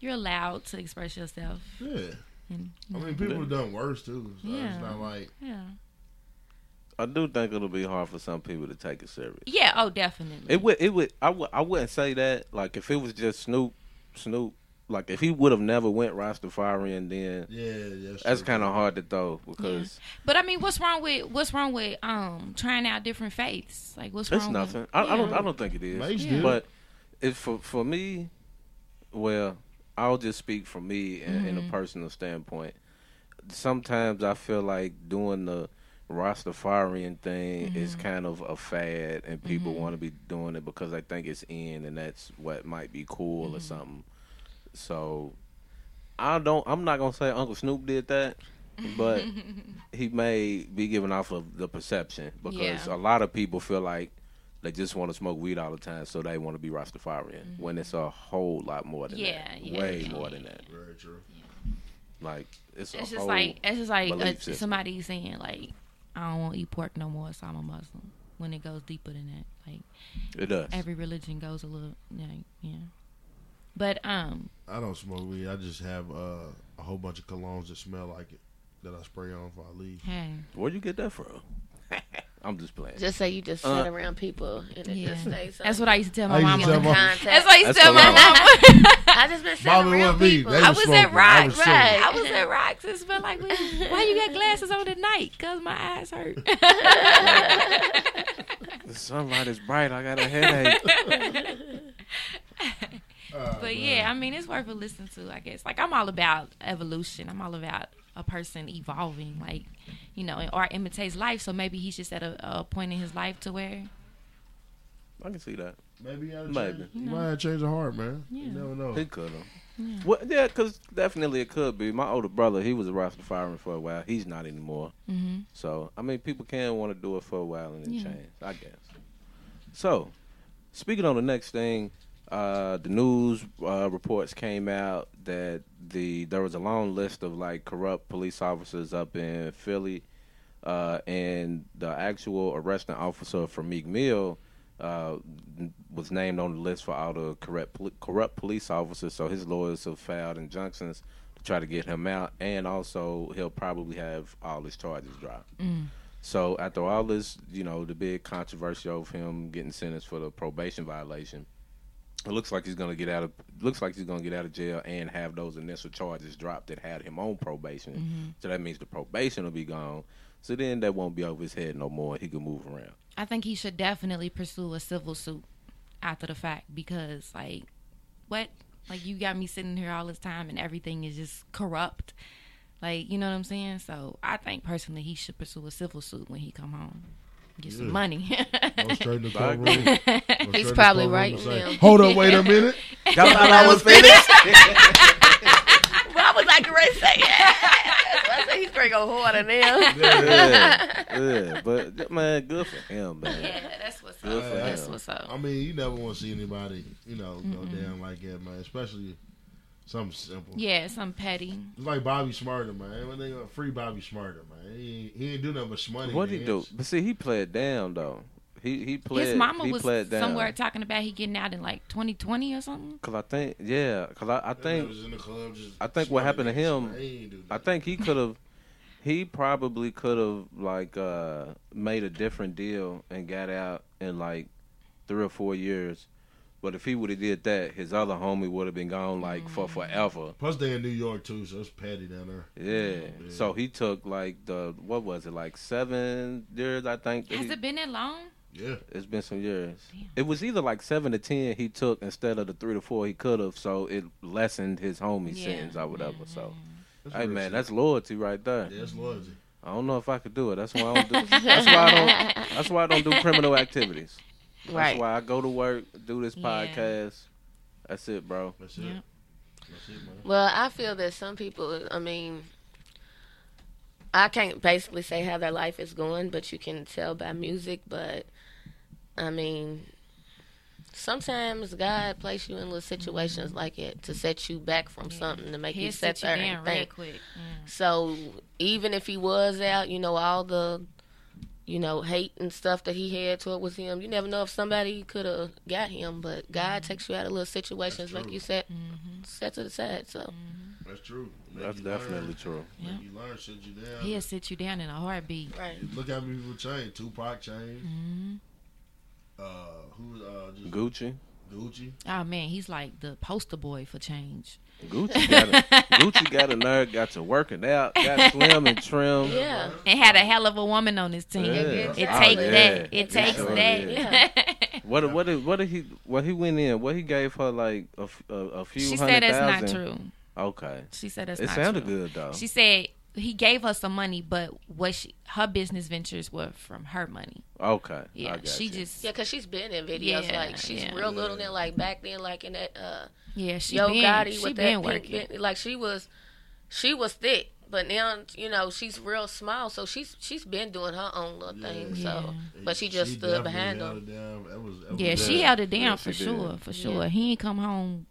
you're allowed to express yourself. Yeah. And, I mean, people have done worse too. So Yeah. it's not like yeah, I do think it'll be hard for some people to take it serious. yeah. Oh, definitely. It would. It would. I would. I wouldn't say that. Like if it was just Snoop, Snoop. Like if he would have never went Rastafarian, then yeah, that's, that's kind of hard to throw because But I mean, what's wrong with what's wrong with um trying out different faiths? Like, what's it's wrong? nothing. With, I, I don't. Yeah. I don't think it is. Yeah. But if for for me, well, I'll just speak for me in, in a Mhm. personal standpoint. Sometimes I feel like doing the Rastafarian thing is mm-hmm. kind of a fad, and people mm-hmm. want to be doing it because they think it's in, and that's what might be cool or mm-hmm. something. So I don't. I'm not gonna say Uncle Snoop did that, but (laughs) he may be giving off of the perception because Yeah. a lot of people feel like they just want to smoke weed all the time, so they want to be Rastafarian. When it's a whole lot more than Yeah, that, yeah, way yeah, more yeah. than that. Very true. Like it's, It's a just whole, like it's just like uh, belief system. somebody saying like I don't want to eat pork no more, so I'm a Muslim. When it goes deeper than that, like it does. every religion goes a little, like, yeah. But um, I don't smoke weed. I just have uh, a whole bunch of colognes that smell like it that I spray on before I leave. hey, Where'd you get that from? (laughs) I'm just playing. Just say you just Uh, sit around people and it yeah, just stays. that's what I used to tell my I used mama. tell my- Contact. That's what I used to tell my the mama. (laughs) I just been sitting Mama around wasn't me. people. I was was smoking. at I Rocks. was Right. I was at Rocks. It's been like, why you got glasses on at night? Cause my eyes hurt. (laughs) The sunlight is bright. I got a headache. (laughs) Oh, but yeah, I mean, it's worth a listen to. I guess. Like I'm all about evolution. I'm all about a person evolving. Like, you know, and art imitates life. So maybe he's just at a, a point in his life to where, I can see that. Maybe you Maybe. change. You might have changed of heart, man. You Yeah. never know. He could have. Well, yeah, because definitely it could be. My older brother, he was a Rastafarian for a while. He's not anymore. mm-hmm. So, I mean, people can want to do it for a while and then Yeah. change, I guess. So, speaking on the next thing, uh, the news uh, reports came out that the there was a long list of like corrupt police officers up in Philly, uh, and the actual arresting officer for Meek Mill uh, was named on the list for all the corrupt corrupt police officers. So his lawyers have filed injunctions to try to get him out, and also he'll probably have all his charges dropped. So after all this, you know, the big controversy of him getting sentenced for the probation violation, it looks like he's gonna get out of looks like he's gonna get out of jail and have those initial charges dropped that had him on probation. Mm-hmm. So that means the probation will be gone. So then that won't be over his head no more. He can move around. I think he should definitely pursue a civil suit after the fact because, like, what? Like, you got me sitting here all this time and everything is just corrupt. Like, you know what I'm saying? So, I think personally he should pursue a civil suit when he come home, get some money. Go straight in the I courtroom. agree. Go straight in He's probably right and say, now. (laughs) Hold up, wait a minute. Y'all thought I was finished? (laughs) Well, I was like ready to say yeah. (laughs) I said he's gonna go harder now. yeah, yeah, but man, good for him, man. yeah, that's what's Good up. for That's him. what's up. I mean, you never want to see anybody, you know, go down like that, man. Especially something simple. Yeah, some petty. It's like Bobby Shmurda, man. When they gonna free Bobby Shmurda, man. He, he ain't do nothing but money. What he do? But see, he played down though. He he played. His mama he was played down. somewhere talking about he getting out in like 2020 or something. Cause I think, yeah, cause I, I think was in the club just I think what happened to him- man. He ain't do I think he could have. He probably could have like uh made a different deal and got out in like three or four years. But if he would have did that, his other homie would have been gone like for mm. forever. Plus they in New York too, so it's petty down there. Yeah. Yeah. So he took like the what was it like seven years? I think. Has he- it been that long? Yeah. It's been some years. Damn. It was either like seven to ten he took instead of the three to four he could have, so it lessened his homie Yeah. sentence or whatever. So, That's hey man, shit. that's loyalty right there. yeah, that's loyalty. I don't know if I could do it. That's why I don't do. that's why I don't. That's why I don't do (laughs) criminal activities. That's Right. why I go to work, do this Yeah. podcast. That's it, bro. That's it. Yeah. That's it. Well, I feel that some people, I mean, I can't basically say how their life is going, but you can tell by music. But I mean, sometimes God place you in little situations mm-hmm. like it to set you back from something to make you He'll sit sit you there down and real think. quick. Yeah. So even if he was out, you know, all the you know, hate and stuff that he had toward with him. You never know if somebody could have got him, but God takes you out of little situations, like you said, set to the side. So That's true. Make That's you learn. definitely true. Make Yeah. you learn, sit you down. He'll sit you down in a heartbeat. right, Look how many people changed. Tupac changed. hmm Uh, who? Uh, just Gucci. Gucci. Oh man, he's like the poster boy for change. Gucci got a, Gucci got a nerve, got to working out, got slim and trim. yeah, And had a hell of a woman on his team. Yeah. It takes Oh, that. It takes sure that. Yeah. (laughs) What what did what did he what he went in? What he gave her like a, f- a, a few she hundred said that's not true. Okay, She said that's not true. it not sounded true. good though. She said he gave her some money, but what she her business ventures were from her money. okay, I Yeah, got she you. just yeah, because she's been in videos. Yeah, like she's yeah. real little than like back then, like in that uh, yeah she Yo been Gotti she with been that working. pink, bit- like she was, she was thick. But now you know she's real small, so she's she's been doing her own little thing. Yeah. So, but she just stood behind held him. That was, that was Yeah, good. she held it down Yeah, for sure, did. for sure. Yeah. He ain't come home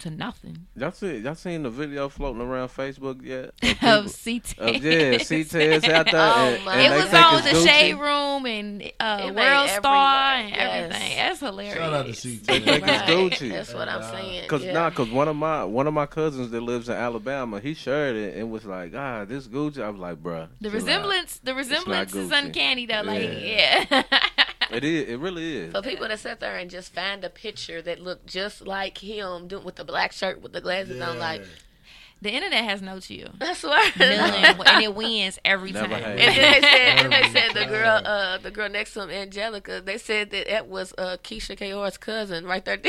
to nothing. Y'all see y'all seen the video floating around Facebook yet? (laughs) Of Of CT. people- of- yeah, CTS out there. (laughs) Oh, and, and It was think on the Gucci. Shade Room and uh, It World Star and yes. everything. That's hilarious. Shout out to CT. They think it's Right. Gucci. That's what I'm saying. Cause yeah. nah, cause one of my one of my cousins that lives in Alabama, he shared it and was like, ah, this Gucci. I was like, bruh. The resemblance, the resemblance is uncanny though. Like, Yeah. yeah. (laughs) It is. It really is. For people that sit there and just find a picture that looked just like him, doing with the black shirt with the glasses on, like the internet has no chill. I swear. Million, (laughs) and it wins every Never time. And then they said, then they said the girl, uh, the girl next to him, Angelica. They said that that was uh, Keyshia Ka'oir's cousin right there. (laughs)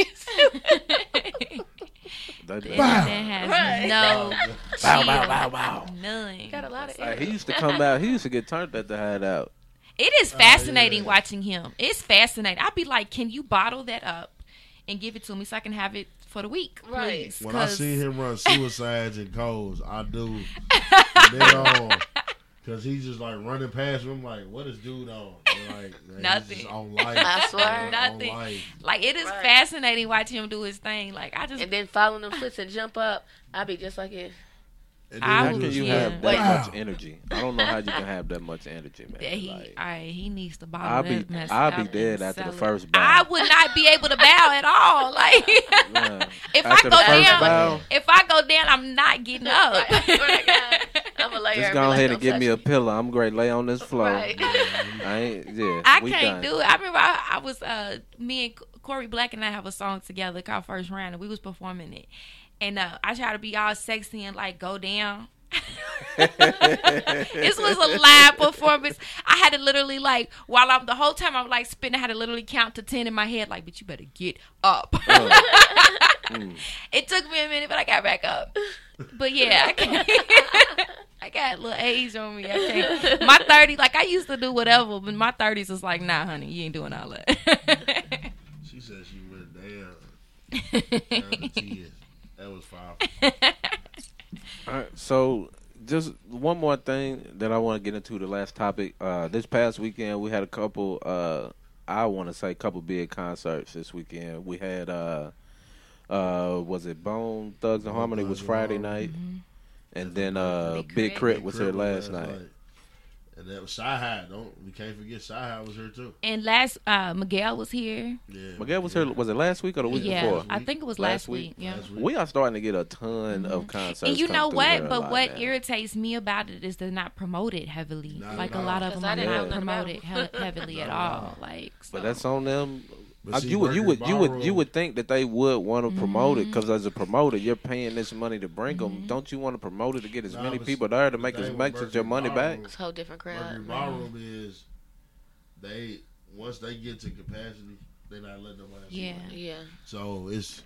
That- The internet has Right. no (laughs) Bow, chill. bow, bow, bow. None. Got a lot of. Like, he used to come out. He used to get turned at the hideout. It is oh, fascinating yeah. watching him. It's fascinating. I'd be like, can you bottle that up and give it to me so I can have it for the week, Right. please? When I 'Cause- see him run (laughs) suicides and codes, I do. (laughs) Dead on. Cause he's just like running past me. I'm like, what is dude on? And like, man, Nothing. On life. I swear. man, on Nothing. life. like it is Right. fascinating watching him do his thing. Like I just And then following them flips and jump up. I'd be just like it. And I then How he would- can was you yeah. have that Wow. much energy? I don't know how you can have that much energy, man. that he, Like, I, he needs to bottle I'll be- mess I'll be dead after sell the first bow. I would not be able to bow at all. (laughs) Like yeah. if After I go down, bow, if I go down, I'm not getting (laughs) up. Right. I swear to God. I'm a layer. just go like, ahead "Don't and give touch me a pillow. I'm great. Lay on this floor. Right. I ain't. Yeah. I we can't done. do it. I remember I, I was uh me and Corey Black and I have a song together called First Round, and we was performing it. And uh, I try to be all sexy and like go down. (laughs) this was a live performance. I had to literally like while I'm the whole time I'm like spinning, I had to literally count to ten in my head, like, but you better get up. Mm. (laughs) it took me a minute, but I got back up. But yeah, I can't. (laughs) I got a little age on me. I can't. My 30, like I used to do whatever, but my 30s is like, nah, honey, you ain't doing all that. She said she went down. down to tears. That was fire. (laughs) All right, so just one more thing that I want to get into the last topic. Uh, this past weekend, we had a couple. Uh, I want to say a couple big concerts this weekend. We had uh, uh, was it Bone Thugs and Harmony was Thugs and Friday Harmony. night, and then uh, Big Big Crit. K.R.I.T. was here Crip last night. And that was Shy High. Don't we can't forget Shy High was here too. and last, uh, Miguel was here. Yeah. Miguel was here. Was it last week or the week yeah, before? I think it was Last last, week? week. Yeah. Last week. We are starting to get a ton of concerts. And you know what? But what now. irritates me about it is they're not promoted heavily. Not like a lot of them I are didn't not know nothing about promoted heavily at (laughs) at all. Like, so. But that's on them. But Uh, you would you would you would you would think that they would want to promote it Mm-hmm. because as a promoter you're paying this money to bring them. Don't you want to promote it to get as Nah, many people there to the make as much as your money back? Ballroom- It's a whole different crowd. Mercury man. Ballroom is they once they get to capacity, they're not letting nobody. else Yeah. play. Yeah. So it's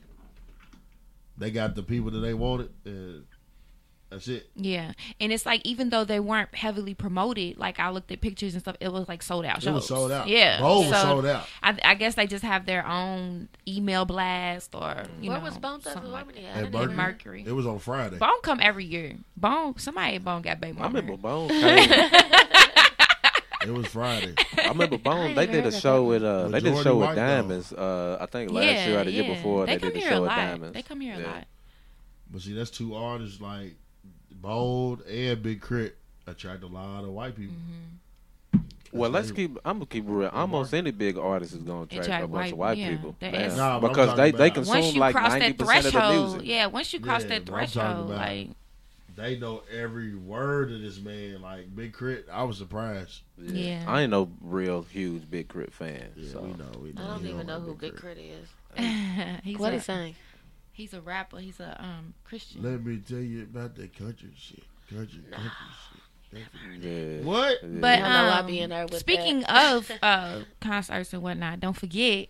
they got the people that they wanted, and that's it. Yeah, and it's like even though they weren't heavily promoted, like I looked at pictures and stuff, it was like sold out. It was sold out. Yeah, Bowl was So, sold out. I, I guess they just have their own email blast or you Where know was Bone Thugs like At Mercury? Mercury. It was on Friday. Bone come every year. Bone somebody Bone got baby I mama. remember Bone. (laughs) Came, It was Friday. I remember Bone. ain't They did a show that with uh. They did a Majority show with white, though. Diamonds. Uh, I think last yeah, year or the year before they, they, did a show a with. Diamonds. They come here Yeah. a lot. But see, that's two artists like Bold and Big K.R.I.T. attract a lot of white people. Mm-hmm. Well, let's keep. I'm gonna keep it real. Almost any big artist is gonna attract Attract a bunch of white- white yeah, people. that is- Nah, because they they consume like ninety percent of the music. yeah. Once you cross Yeah, that but I'm talking threshold, like They know every word of this man. Like Big K.R.I.T., I was surprised. Yeah. I ain't no real huge Big K.R.I.T. fan. Yeah, so. we know. We know. I don't even know like who Big K.R.I.T. is. (laughs) he's What a, he saying? He's a rapper. He's a um Christian. Let me tell you about that country shit. Country, country shit. Yeah. What? Yeah. But I know I um, be in there with speaking that. of (laughs) uh, concerts and whatnot, don't forget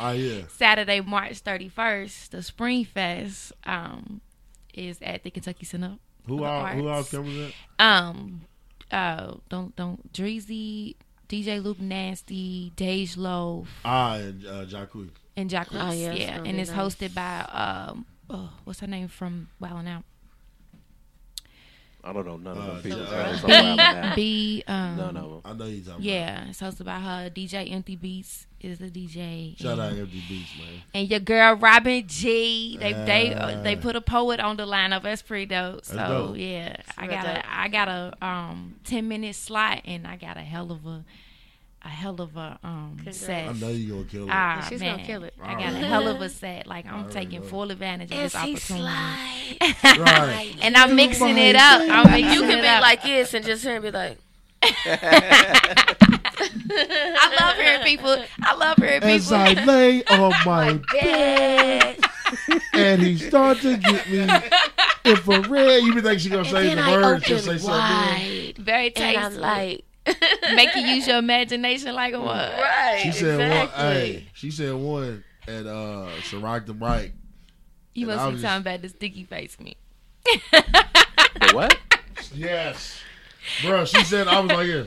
Oh yeah. (laughs) Saturday, March thirty first, the Spring Fest um, is at the Kentucky Center. Who for the all? Who all Arts. coming up? Um, uh, don't don't Dreezy, DJ Luke Nasty, Dej Loaf, Ah, and uh, Jacquees. And Jacquees. Oh, yeah, yeah, and it's nice. hosted by um, oh, what's her name from Wildin' Out? I don't know none of Uh, them people. uh, so (laughs) B um, None of them. I know you talking. Yeah, it's hosted by her. DJ Empty Beats is the DJ. About. Shout out Empty Beats, man. and your girl Robin G. They they uh, Ah. they put a poet on the lineup. That's pretty dope. So dope. yeah, I got dope. a I got a um ten minute slot and I got a hell of a a hell of a um set. I know you're gonna kill it. Ah, She's man. gonna kill it. I got a hell of a set. Like I'm taking know. full advantage of As this he opportunity. slide. right. (laughs) And I'm mixing it up. I'm (laughs) mixing You can it be up. like this and just hear and be like, (laughs) I love hearing people. I love hearing people. As. I lay on my bed, and he started to get me infrared. You be think she gonna And say the I words? She'll say open something. wide. Very And I'm like, Make you use your imagination like a what? right. She said exactly. one. Hey, she said one at uh Ciroc the Bright. You must be was talking about the sticky face me. The what? Yes, bro. She said I was like, yeah.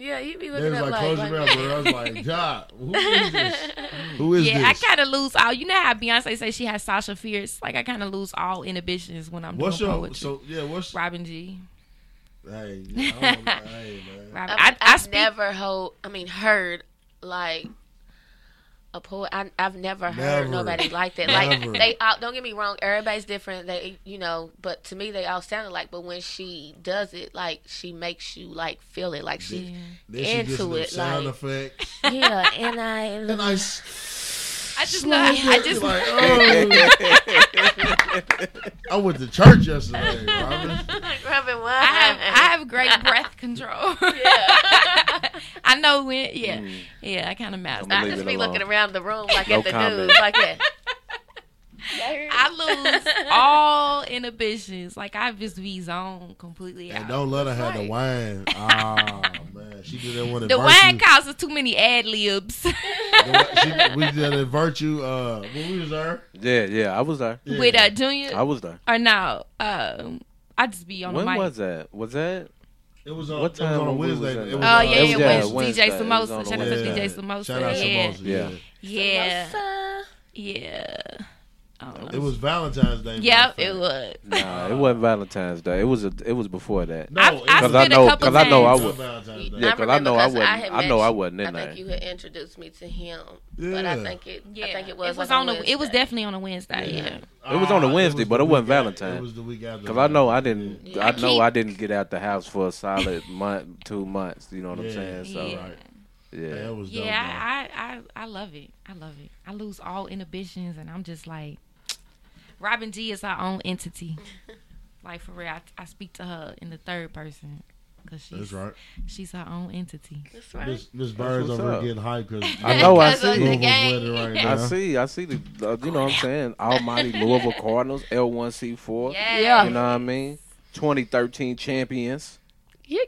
Yeah, you be looking at like, like, close like your mouth, bro. I was like, (laughs) God, who is this? Who is yeah, I this? kind of lose all. You know how Beyonce say she has Sasha Fierce? Like I kind of lose all inhibitions when I'm What's doing your poetry. so yeah? What's Robin G. hey? I know, hey man. Robin, I've, I, I I've speak. never hold, I mean, heard like a poet. I, I've never heard Never. nobody like that. Never. Like they all, don't get me wrong, everybody's different. They, you know, but to me, they all sounded like. But when she does it, like she makes you like feel it, like she, Then she gets into them it, sound like- effects. yeah. And I, (laughs) And I, s- I just know. I, (laughs) oh. (laughs) I just. like, oh. I went to church yesterday, Robin. Robin, why? I have I have great breath control. (laughs) I know when. Yeah, mm. yeah. I kind of master. I just be alone. looking around the room like No at the comment. dudes, like that. (laughs) I lose all inhibitions. Like I just be zoned completely And out. don't let her have the wine. (laughs) Oh man, she did that one. The Virtue. wine causes too many ad libs. The wi- she, we did that at Virtue. Uh, when we was there. Yeah, yeah. I was there. Yeah. With uh, Junior I was there. or no? Um, I just be on When the mic. When was that? Was that? It was on. What it was time on a when we was It was, Oh uh, yeah, it yeah, was- yeah, with Wednesday. DJ It was Samosa. Shout out to DJ Samosa. Shout out yeah, Samosa. Yeah. Yeah. yeah, yeah. Oh. It was Valentine's Day. Yep, it was. Nah, it wasn't Valentine's Day. It was a, it was before that. No, I've- I've Cause I spent a know, couple cause I know I times. would. was Valentine's Day. Yeah, 'cause I remember know I 'cause wasn't- had I know I mentioned- wasn't in I think there. you had introduced me to him, Yeah. but I think it. Yeah, I think it was. was like on the. It was Wednesday. definitely on a Wednesday. Yeah. It was on a Ah, Wednesday, but it wasn't week after- Valentine's. It was the week after. Cause I know I didn't. Yeah. I know I didn't get out the house for a solid (laughs) month, two months. You know what I'm Yeah. saying? So Yeah. Right. yeah. Yeah, it was dope. Yeah, man. I, I I love it. I love it. I lose all inhibitions, and I'm just like, Robin G is her own entity. like for real, I, I speak to her in the third person because she's That's right. she's her own entity. That's right. Miss Miss Bird's what's over up. here getting hyped because (laughs) I know. I see. the Louisville's game. winning right I see. I see the. Uh, you know what I'm saying? Almighty Louisville Cardinals, L1C4. Yeah. You know what I mean? 2013 champions. Yeah.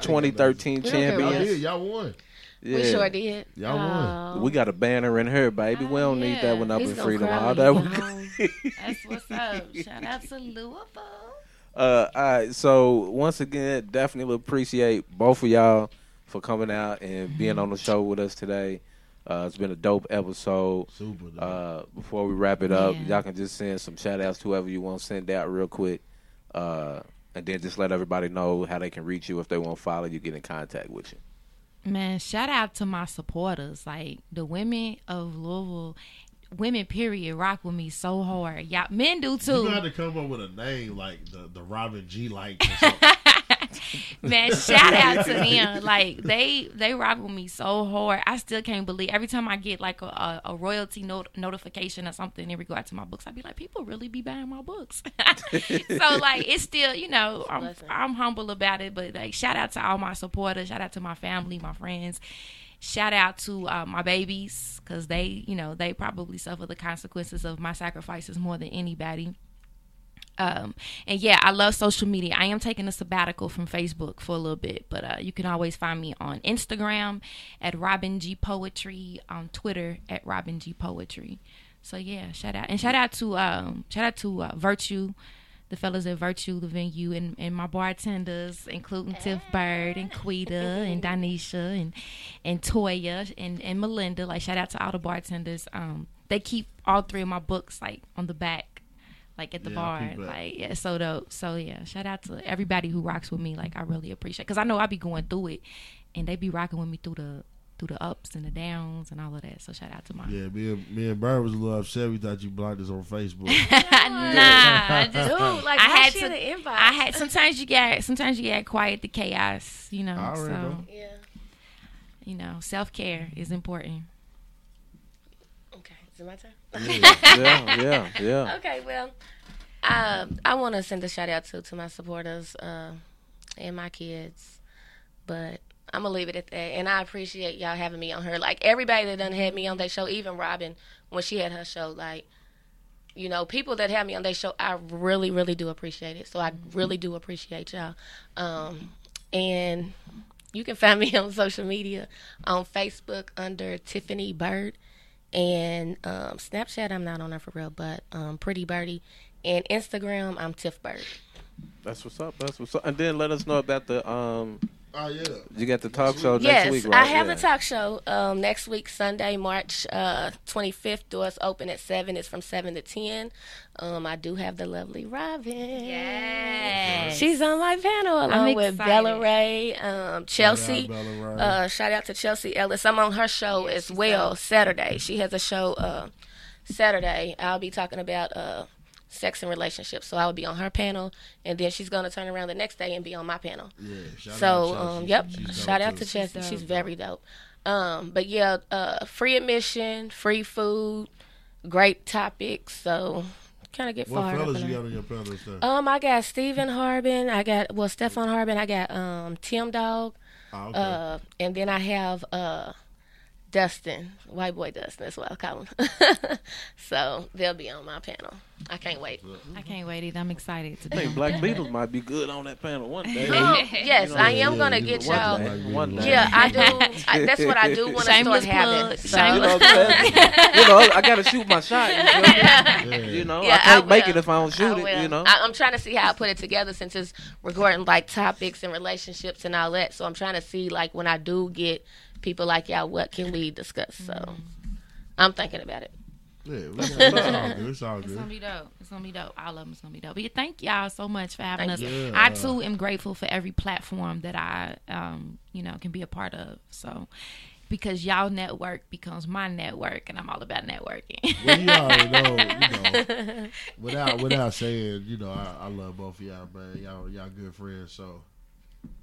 2013 We Y'all champions. did. Y'all won. Yeah. We sure did. Y'all won. Oh. We got a banner in here, baby. We don't need that one up He's in Freedom. cry All that. he we- get. That's what's up. Shout out to Louisville. Uh, all right. So once again, definitely appreciate both of y'all for coming out and being on the show with us today. Uh, it's been a dope episode. Super. Dope. Uh, before we wrap it up, Yeah. y'all can just send some shout outs to whoever you want to send out real quick. Uh, and then just let everybody know how they can reach you if they want to follow you, get in contact with you. Man, shout out to my supporters. Like the women of Louisville, women period, rock with me so hard. Y'all men do too. gonna have to come up with a name like the the Robin G like. (laughs) or (laughs) something. Man, shout out to (laughs) them. Like they they rock with me so hard. I still can't believe every time I get like a, a, a royalty not- notification or something in regard to my books, I'd be like, people really be buying my books. (laughs) so like it's still, you know, I'm. I'm humble about it, but like shout out to all my supporters, shout out to my family, my friends. Shout out to uh, my babies because they, you know, they probably suffer the consequences of my sacrifices more than anybody. Um, and yeah, I love social media. I am taking a sabbatical from Facebook for a little bit, but uh, you can always find me on Instagram at Robin G Poetry, on Twitter at Robin G Poetry. So yeah, shout out and shout out to um, shout out to uh, Virtue, the fellas at Virtue, the venue, and, and my bartenders, including Tiff Bird and Quita and (laughs) Danisha and and Toya and and Melinda. Like shout out to all the bartenders. Um, they keep all three of my books like on the back like at the Yeah, bar. Like yeah, so dope. So yeah, shout out to everybody who rocks with me. Like I really appreciate because I know I be going through it, and they be rocking with me through the through the ups and the downs and all of that. So shout out to my Yeah, me and me and Bird was a little upset. We thought you blocked us on Facebook. (laughs) nah. (laughs) I just Dude, like I I had had to- the inbox. I had sometimes you get sometimes you get quiet the chaos. You know, I already so know. Yeah. you know self care is important. Okay. Is it my turn? Yeah, yeah, yeah. (laughs) Okay, well, um, I want to send a shout out to to my supporters uh, and my kids, but I'm gonna leave it at that. And I appreciate y'all having me on her. Like everybody that done had me on their show, even Robin when she had her show. Like, you know, people that had me on their show, I really, really do appreciate it. So I really do appreciate y'all. Um, and you can find me (laughs) on social media on Facebook under Tiffany Bird and um, Snapchat. I'm not on there for real, but um, Pretty Birdie and Instagram. I'm Tiff Bird. That's what's up. That's what's up. And then let us know about the um. Oh yeah. You got the talk show next yes, week, right? I have yeah. the talk show um, next week, Sunday, March uh, 25th. Doors open at seven. It's from seven to ten. Um, I do have the lovely Robin. Yes. She's on my panel along I'm with excited. Bella Ray, um, Chelsea. Shout out Bella Ray. Uh, shout out to Chelsea Ellis. I'm on her show as well Saturday. She has a show uh, Saturday. I'll be talking about uh, sex and relationships. So I will be on her panel, and then she's going to turn around the next day and be on my panel. yeah. Shout So, out um, yep. She's Shout out to Chelsea. She's very dope. Um, but yeah, uh, free admission, free food, great topics. So kind of get What fired up. fellas you got on your panel and stuff? Um, I got Stephen Harbin. I got well Stefan Harbin. I got um Tim Dog. Oh, okay. Uh, and then I have uh Dustin, white boy Dustin. That's what I call him. (laughs) so they'll be on my panel. I can't wait. I can't wait either. I'm excited to I think Black there. Beatles might be good on that panel one day. Um, (laughs) yes, I am Yeah, gonna you get one y'all. day, One day. Yeah, I do. I, that's what I do want to start Shameless having. plug. So- You know, I'm (laughs) you know, I gotta shoot my shot. You, feel me? Yeah. You know, Yeah, I can't I make it if I don't I shoot it. You know, I, I'm trying to see how I put it together since it's regarding like topics and relationships and all that. So I'm trying to see like when I do get people like y'all, what can we discuss? So Mm-hmm. I'm thinking about it. Yeah, it's, it's all good. It's all It's gonna good. be dope. It's gonna be dope. All of them is gonna be dope. But yeah, thank y'all so much for having Thank us. you. I too am grateful for every platform that I, um, you know, can be a part of. So, because y'all network becomes my network, and I'm all about networking. Well, you already know, you know, (laughs) without without saying, you know, I, I love both of y'all, man. Y'all y'all good friends, so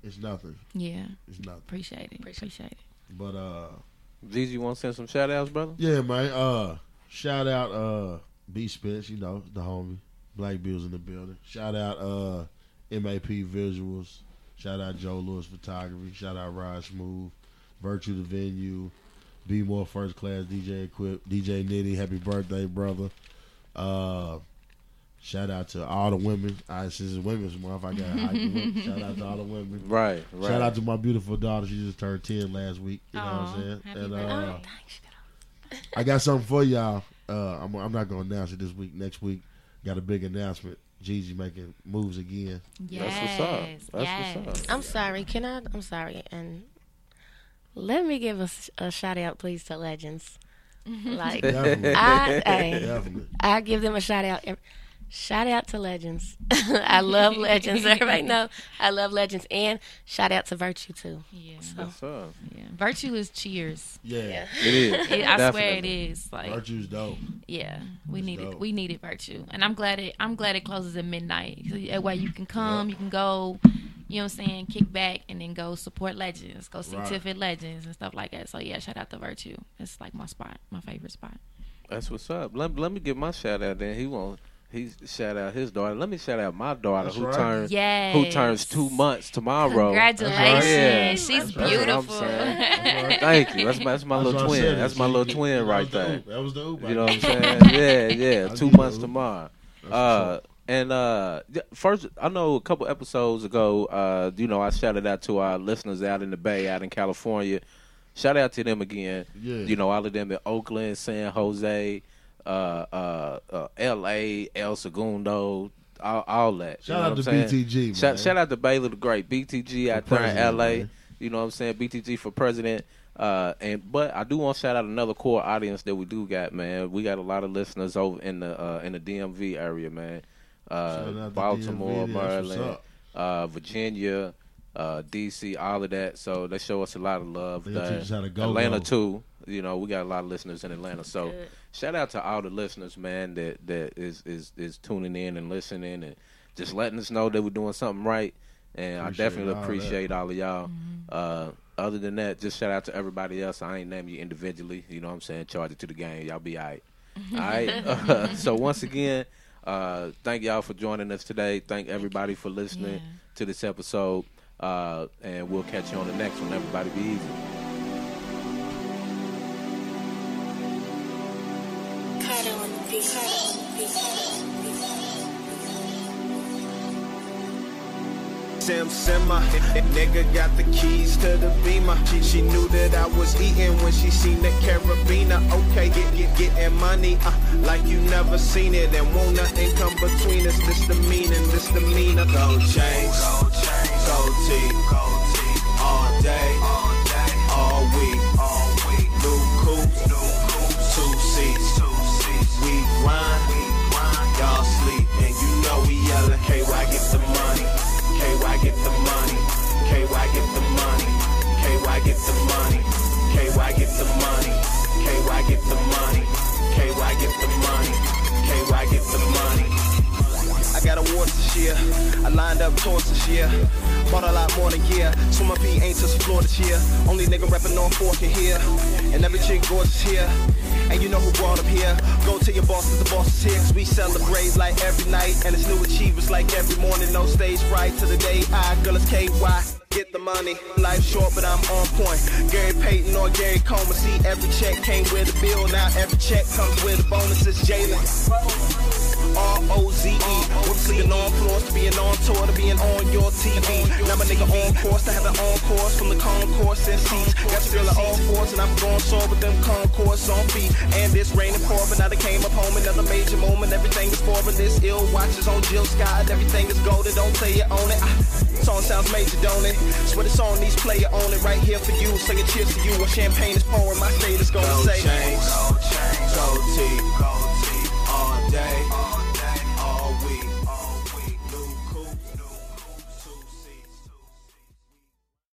it's nothing. yeah, It's nothing. appreciate it. Appreciate Appreciate it. But uh, Gigi, you want to send some shout outs, brother? yeah, man. Uh, shout out uh B Spence, you know, the homie. Black Bills in the building. Shout out uh MAP Visuals. Shout out Joe Lewis Photography. Shout out Rod Smooth. Virtue the Venue. Be More First Class DJ Equip. DJ Nitty. Happy birthday, brother. Uh Shout out to all the women. I since it's Women's Month, I got to hype them up. (laughs) Shout out to all the women. Right, right. Shout out to my beautiful daughter. She just turned ten last week. You know what I'm saying? happy And birthday. uh, I got something for y'all. Uh, I'm, I'm not gonna announce it this week. Next week, got a big announcement. Gigi making moves again. Yes, That's what's up. That's yes. what's up. I'm sorry. Can I? I'm sorry. And let me give a shout out, please, to Legends. Like Definitely, I, hey, definitely. I give them a shout out. Ev- Shout out to Legends. (laughs) I love Legends. (laughs) Everybody know I love Legends, and shout out to Virtue too. Yeah, What's up? yeah. Virtue is cheers. Yeah, Yeah. It is. (laughs) It, I swear it Definitely. is. Like, Virtue's dope. yeah, we It's needed dope. we needed virtue, and I'm glad it I'm glad it closes at midnight. So that way you can come, you can go, you know what I'm saying, kick back and then go support legends, go see Right. Tiffany legends and stuff like that. So yeah, shout out to Virtue. It's like my spot, my favorite spot. That's what's up. Let, let me get my shout out. Then he won't. He shout out his daughter. Let me shout out my daughter That's who right. turns Yes. who turns two months tomorrow. Congratulations. Yeah. She's That's beautiful. That's right. (laughs) Thank you. That's my, that's my That's little twin. said. That's my little twin was right the there. That was the oop. You know what I'm (laughs) saying? Yeah, yeah. I Two months tomorrow. Uh, and uh, first, I know a couple episodes ago, uh, you know, I shouted out to our listeners out in the Bay, out in California. Shout out to them again. Yeah. You know, all of them in Oakland, San Jose, uh, uh, uh, L.A., El Segundo, all, all that. Shout out to saying? BTG, Shout, man. shout out to Baylor the Great, BTG out there in L.A. You know what I'm saying? BTG for president. Uh, and but I do want to shout out another core audience that we do got, man. We got a lot of listeners over in the uh, in the DMV area, man. Uh, Baltimore, DMV, Maryland, uh, Virginia, uh, DC, all of that. So they show us a lot of love. They there. teach us how to go, Atlanta too. You know, we got a lot of listeners in Atlanta. So Good. shout out to all the listeners, man, that that is is is tuning in and listening and just letting us know that we're doing something right. And I definitely all that. appreciate all of y'all. Uh, other than that, just shout out to everybody else. I ain't name you individually. You know what I'm saying? Charge it to the game. Y'all be all right. All (laughs) right. Uh, (laughs) so once again, uh, thank y'all for joining us today. Thank everybody for listening Yeah. to this episode. Uh, and we'll catch you on the next one. Everybody be easy. Sim Simma. Nigga got the keys to the beamer. She, she knew that I was eating when she seen the carabiner. Okay, get get getting money, uh, like you never seen it, and won't nothing come between us. This the meaning, this the meaning. Gold chains, gold chains, gold tee, gold tee, all day, all day, all week. Get the money. KY get the money. KY get the money. KY get the money. KY get the money. KY get the money. KY get the money. Got awards this year. I lined up tours this year. Bought a lot more than gear. So my P ain't to the floor this year. Only nigga rapping on four can hear. And every chick gorgeous here. And you know who brought them here. Go to your boss, 'cause the boss is here. 'cause we celebrate like every night. And it's new achievers like every morning. No stage fright to the day I. Girl, it's KY. Get the money. Life short, but I'm on point. Gary Payton or Gary Coleman. See, every check came with a bill. Now every check comes with a bonus. It's Jalin. R-O-Z-E. Went sleeping on floors to being on tour to being on your TV. Now my nigga on course to having on course from the concourse and seats. Got girl at all fours and I'm going sore with them concourse on feet. And it's raining poor, but now they came up home another major moment. Everything is foreign. This ill watches on Jill Scott. Everything is golden. Don't say you own it. Ah, song sounds major, don't it? Swear the song needs player on it right here for you. Sing a cheers to you. When champagne is pouring, my state is gonna say. Chains, gold chains, gold tee, gold tee, all day.